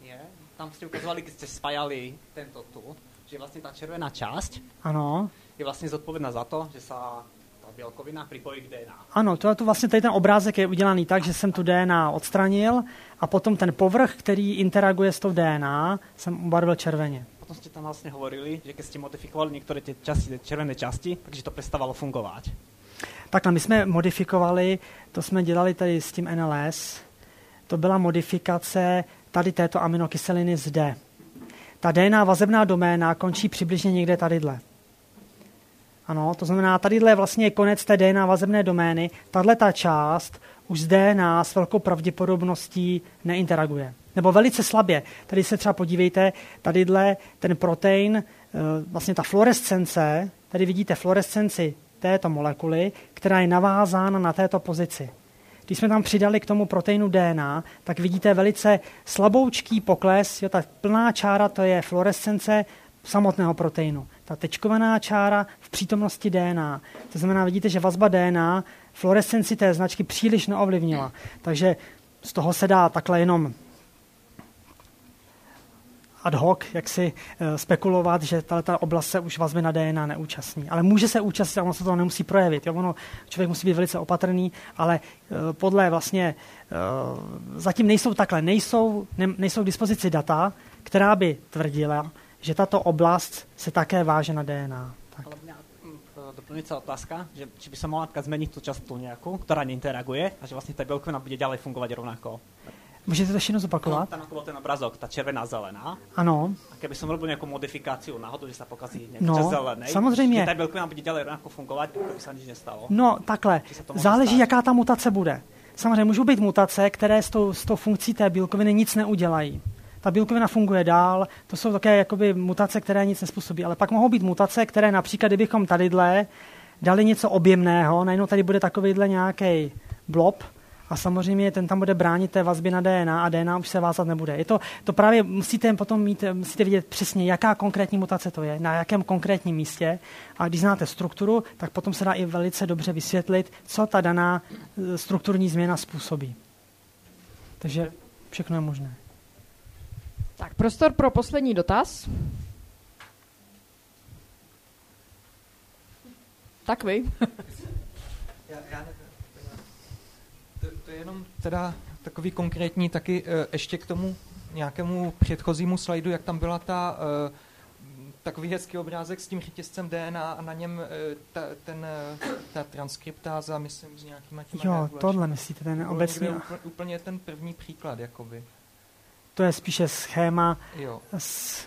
Je. Tam jste ukazovali, když jste spájali tento tu, že vlastně ta červená část Ano. je vlastně zodpovědná za to, že se ta bílkovina připojí k DNA. Ano, to, to vlastně tady ten obrázek je udělaný tak, že jsem tu DNA odstranil a potom ten povrch, který interaguje s tou DNA, jsem ubarvil červeně. Potom jste tam vlastně hovorili, že když jste modifikovali některé ty části, ty červené části, takže to přestávalo fungovat. Takhle, my jsme modifikovali, to jsme dělali tady s tím NLS, to byla modifikace tady této aminokyseliny zde. Ta DNA vazebná doména končí přibližně někde tadyhle. Ano, to znamená, tadyhle je vlastně konec té DNA vazebné domény. Tahle ta část už z DNA s velkou pravděpodobností neinteraguje. Nebo velice slabě. Tady se třeba podívejte, tadyhle ten protein, eh, vlastně ta fluorescence, tady vidíte fluorescenci této molekuly, která je navázána na této pozici. Když jsme tam přidali k tomu proteinu DNA, tak vidíte velice slaboučký pokles. Jo, ta plná čára to je fluorescence samotného proteinu. Ta tečkovaná čára v přítomnosti DNA. To znamená, vidíte, že vazba DNA fluorescenci té značky příliš neovlivnila. Takže z toho se dá takhle jenom ad hoc, jak si uh, spekulovat, že ta oblast se už vazby na DNA neúčastní. Ale může se účastnit a ono se to nemusí projevit. Jo? Ono, člověk musí být velice opatrný, ale uh, podle vlastně uh, zatím nejsou takhle, nejsou, ne, nejsou k dispozici data, která by tvrdila, že tato oblast se také váže na DNA. Tak. Doplňujúca otázka, že či by sa mohla zmeniť tú časť tu nejakú, ktorá neinteraguje a že vlastne tá bielkovina bude ďalej fungovať rovnako. Můžete to ještě jednou zopakovat? Tam ako bol ten obrazok, tá červená zelená. Ano. A keby som robil nejakú modifikáciu náhodou, že sa pokazí nejaká No, zelenej, samozřejmě. že tá bielkovina bude ďalej rovnako fungovať, ako by sa nič nestalo. No, takhle. Se Záleží, stát? jaká ta mutace bude. Samozřejmě můžou být mutace, které s tou, s tou funkcí té bílkoviny nic neudělají. Ta bílkovina funguje dál, to jsou také jakoby mutace, které nic nespůsobí. Ale pak mohou být mutace, které například, kdybychom tadyhle dali něco objemného, najednou tady bude takovýhle nějaký blob, a samozřejmě ten tam bude bránit té vazby na DNA a DNA už se vázat nebude. Je to, to právě musíte potom mít, musíte vidět přesně, jaká konkrétní mutace to je, na jakém konkrétním místě. A když znáte strukturu, tak potom se dá i velice dobře vysvětlit, co ta daná e, strukturní změna způsobí. Takže všechno je možné. Tak, prostor pro poslední dotaz. Tak vy. Já, já jenom teda takový konkrétní taky eh, ještě k tomu nějakému předchozímu slajdu, jak tam byla ta eh, takový hezký obrázek s tím řetězcem DNA a na něm eh, ta, ten, ta transkriptáza, myslím, s nějakýma těma Jo, tohle myslíte, ten obecně. úplně, úplně ten první příklad, jakoby. To je spíše schéma, Jo. s,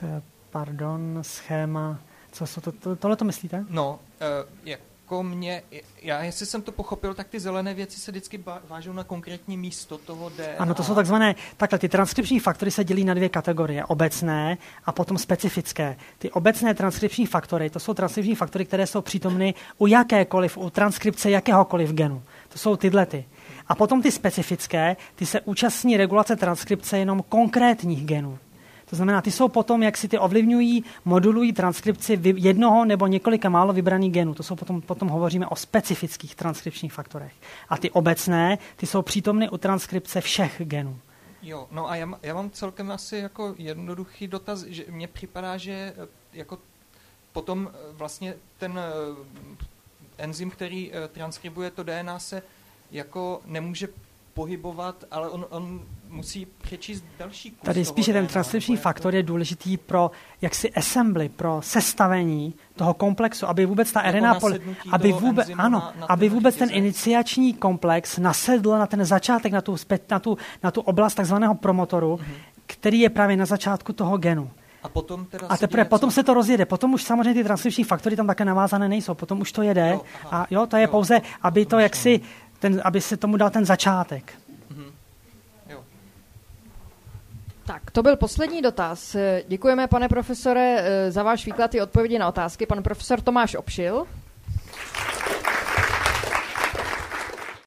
pardon, schéma, co jsou to, to, tohle to myslíte? No, uh, jak jako mě, já jestli jsem to pochopil, tak ty zelené věci se vždycky vážou na konkrétní místo toho DNA. Ano, to jsou takzvané, takhle, ty transkripční faktory se dělí na dvě kategorie, obecné a potom specifické. Ty obecné transkripční faktory, to jsou transkripční faktory, které jsou přítomny u jakékoliv, u transkripce jakéhokoliv genu. To jsou tyhle ty. A potom ty specifické, ty se účastní regulace transkripce jenom konkrétních genů. To znamená, ty jsou potom, jak si ty ovlivňují, modulují transkripci jednoho nebo několika málo vybraných genů. To jsou potom, potom hovoříme o specifických transkripčních faktorech. A ty obecné, ty jsou přítomny u transkripce všech genů. Jo, no a já, já mám celkem asi jako jednoduchý dotaz, že mně připadá, že eh, jako potom eh, vlastně ten eh, enzym, který transkribuje to DNA, se jako nemůže pohybovat, ale on, on musí přečíst další kus Tady spíše ten transkripční faktor je důležitý pro jaksi assembly, pro sestavení toho komplexu, aby vůbec ta RNA, poli, aby vůbec, ano, na, na aby vůbec ten iniciační komplex nasedl na ten začátek, na tu, na tu, na tu oblast takzvaného promotoru, mm-hmm. který je právě na začátku toho genu. A, potom teda a teprve potom se to rozjede. Potom už samozřejmě ty transkripční faktory tam také navázané nejsou. Potom už to jede. Jo, a jo, to je jo, pouze, aby to jaksi, ten, aby se tomu dal ten začátek. Tak, to byl poslední dotaz. Děkujeme, pane profesore, eh, za váš výklad i odpovědi na otázky. Pan profesor Tomáš Opšil.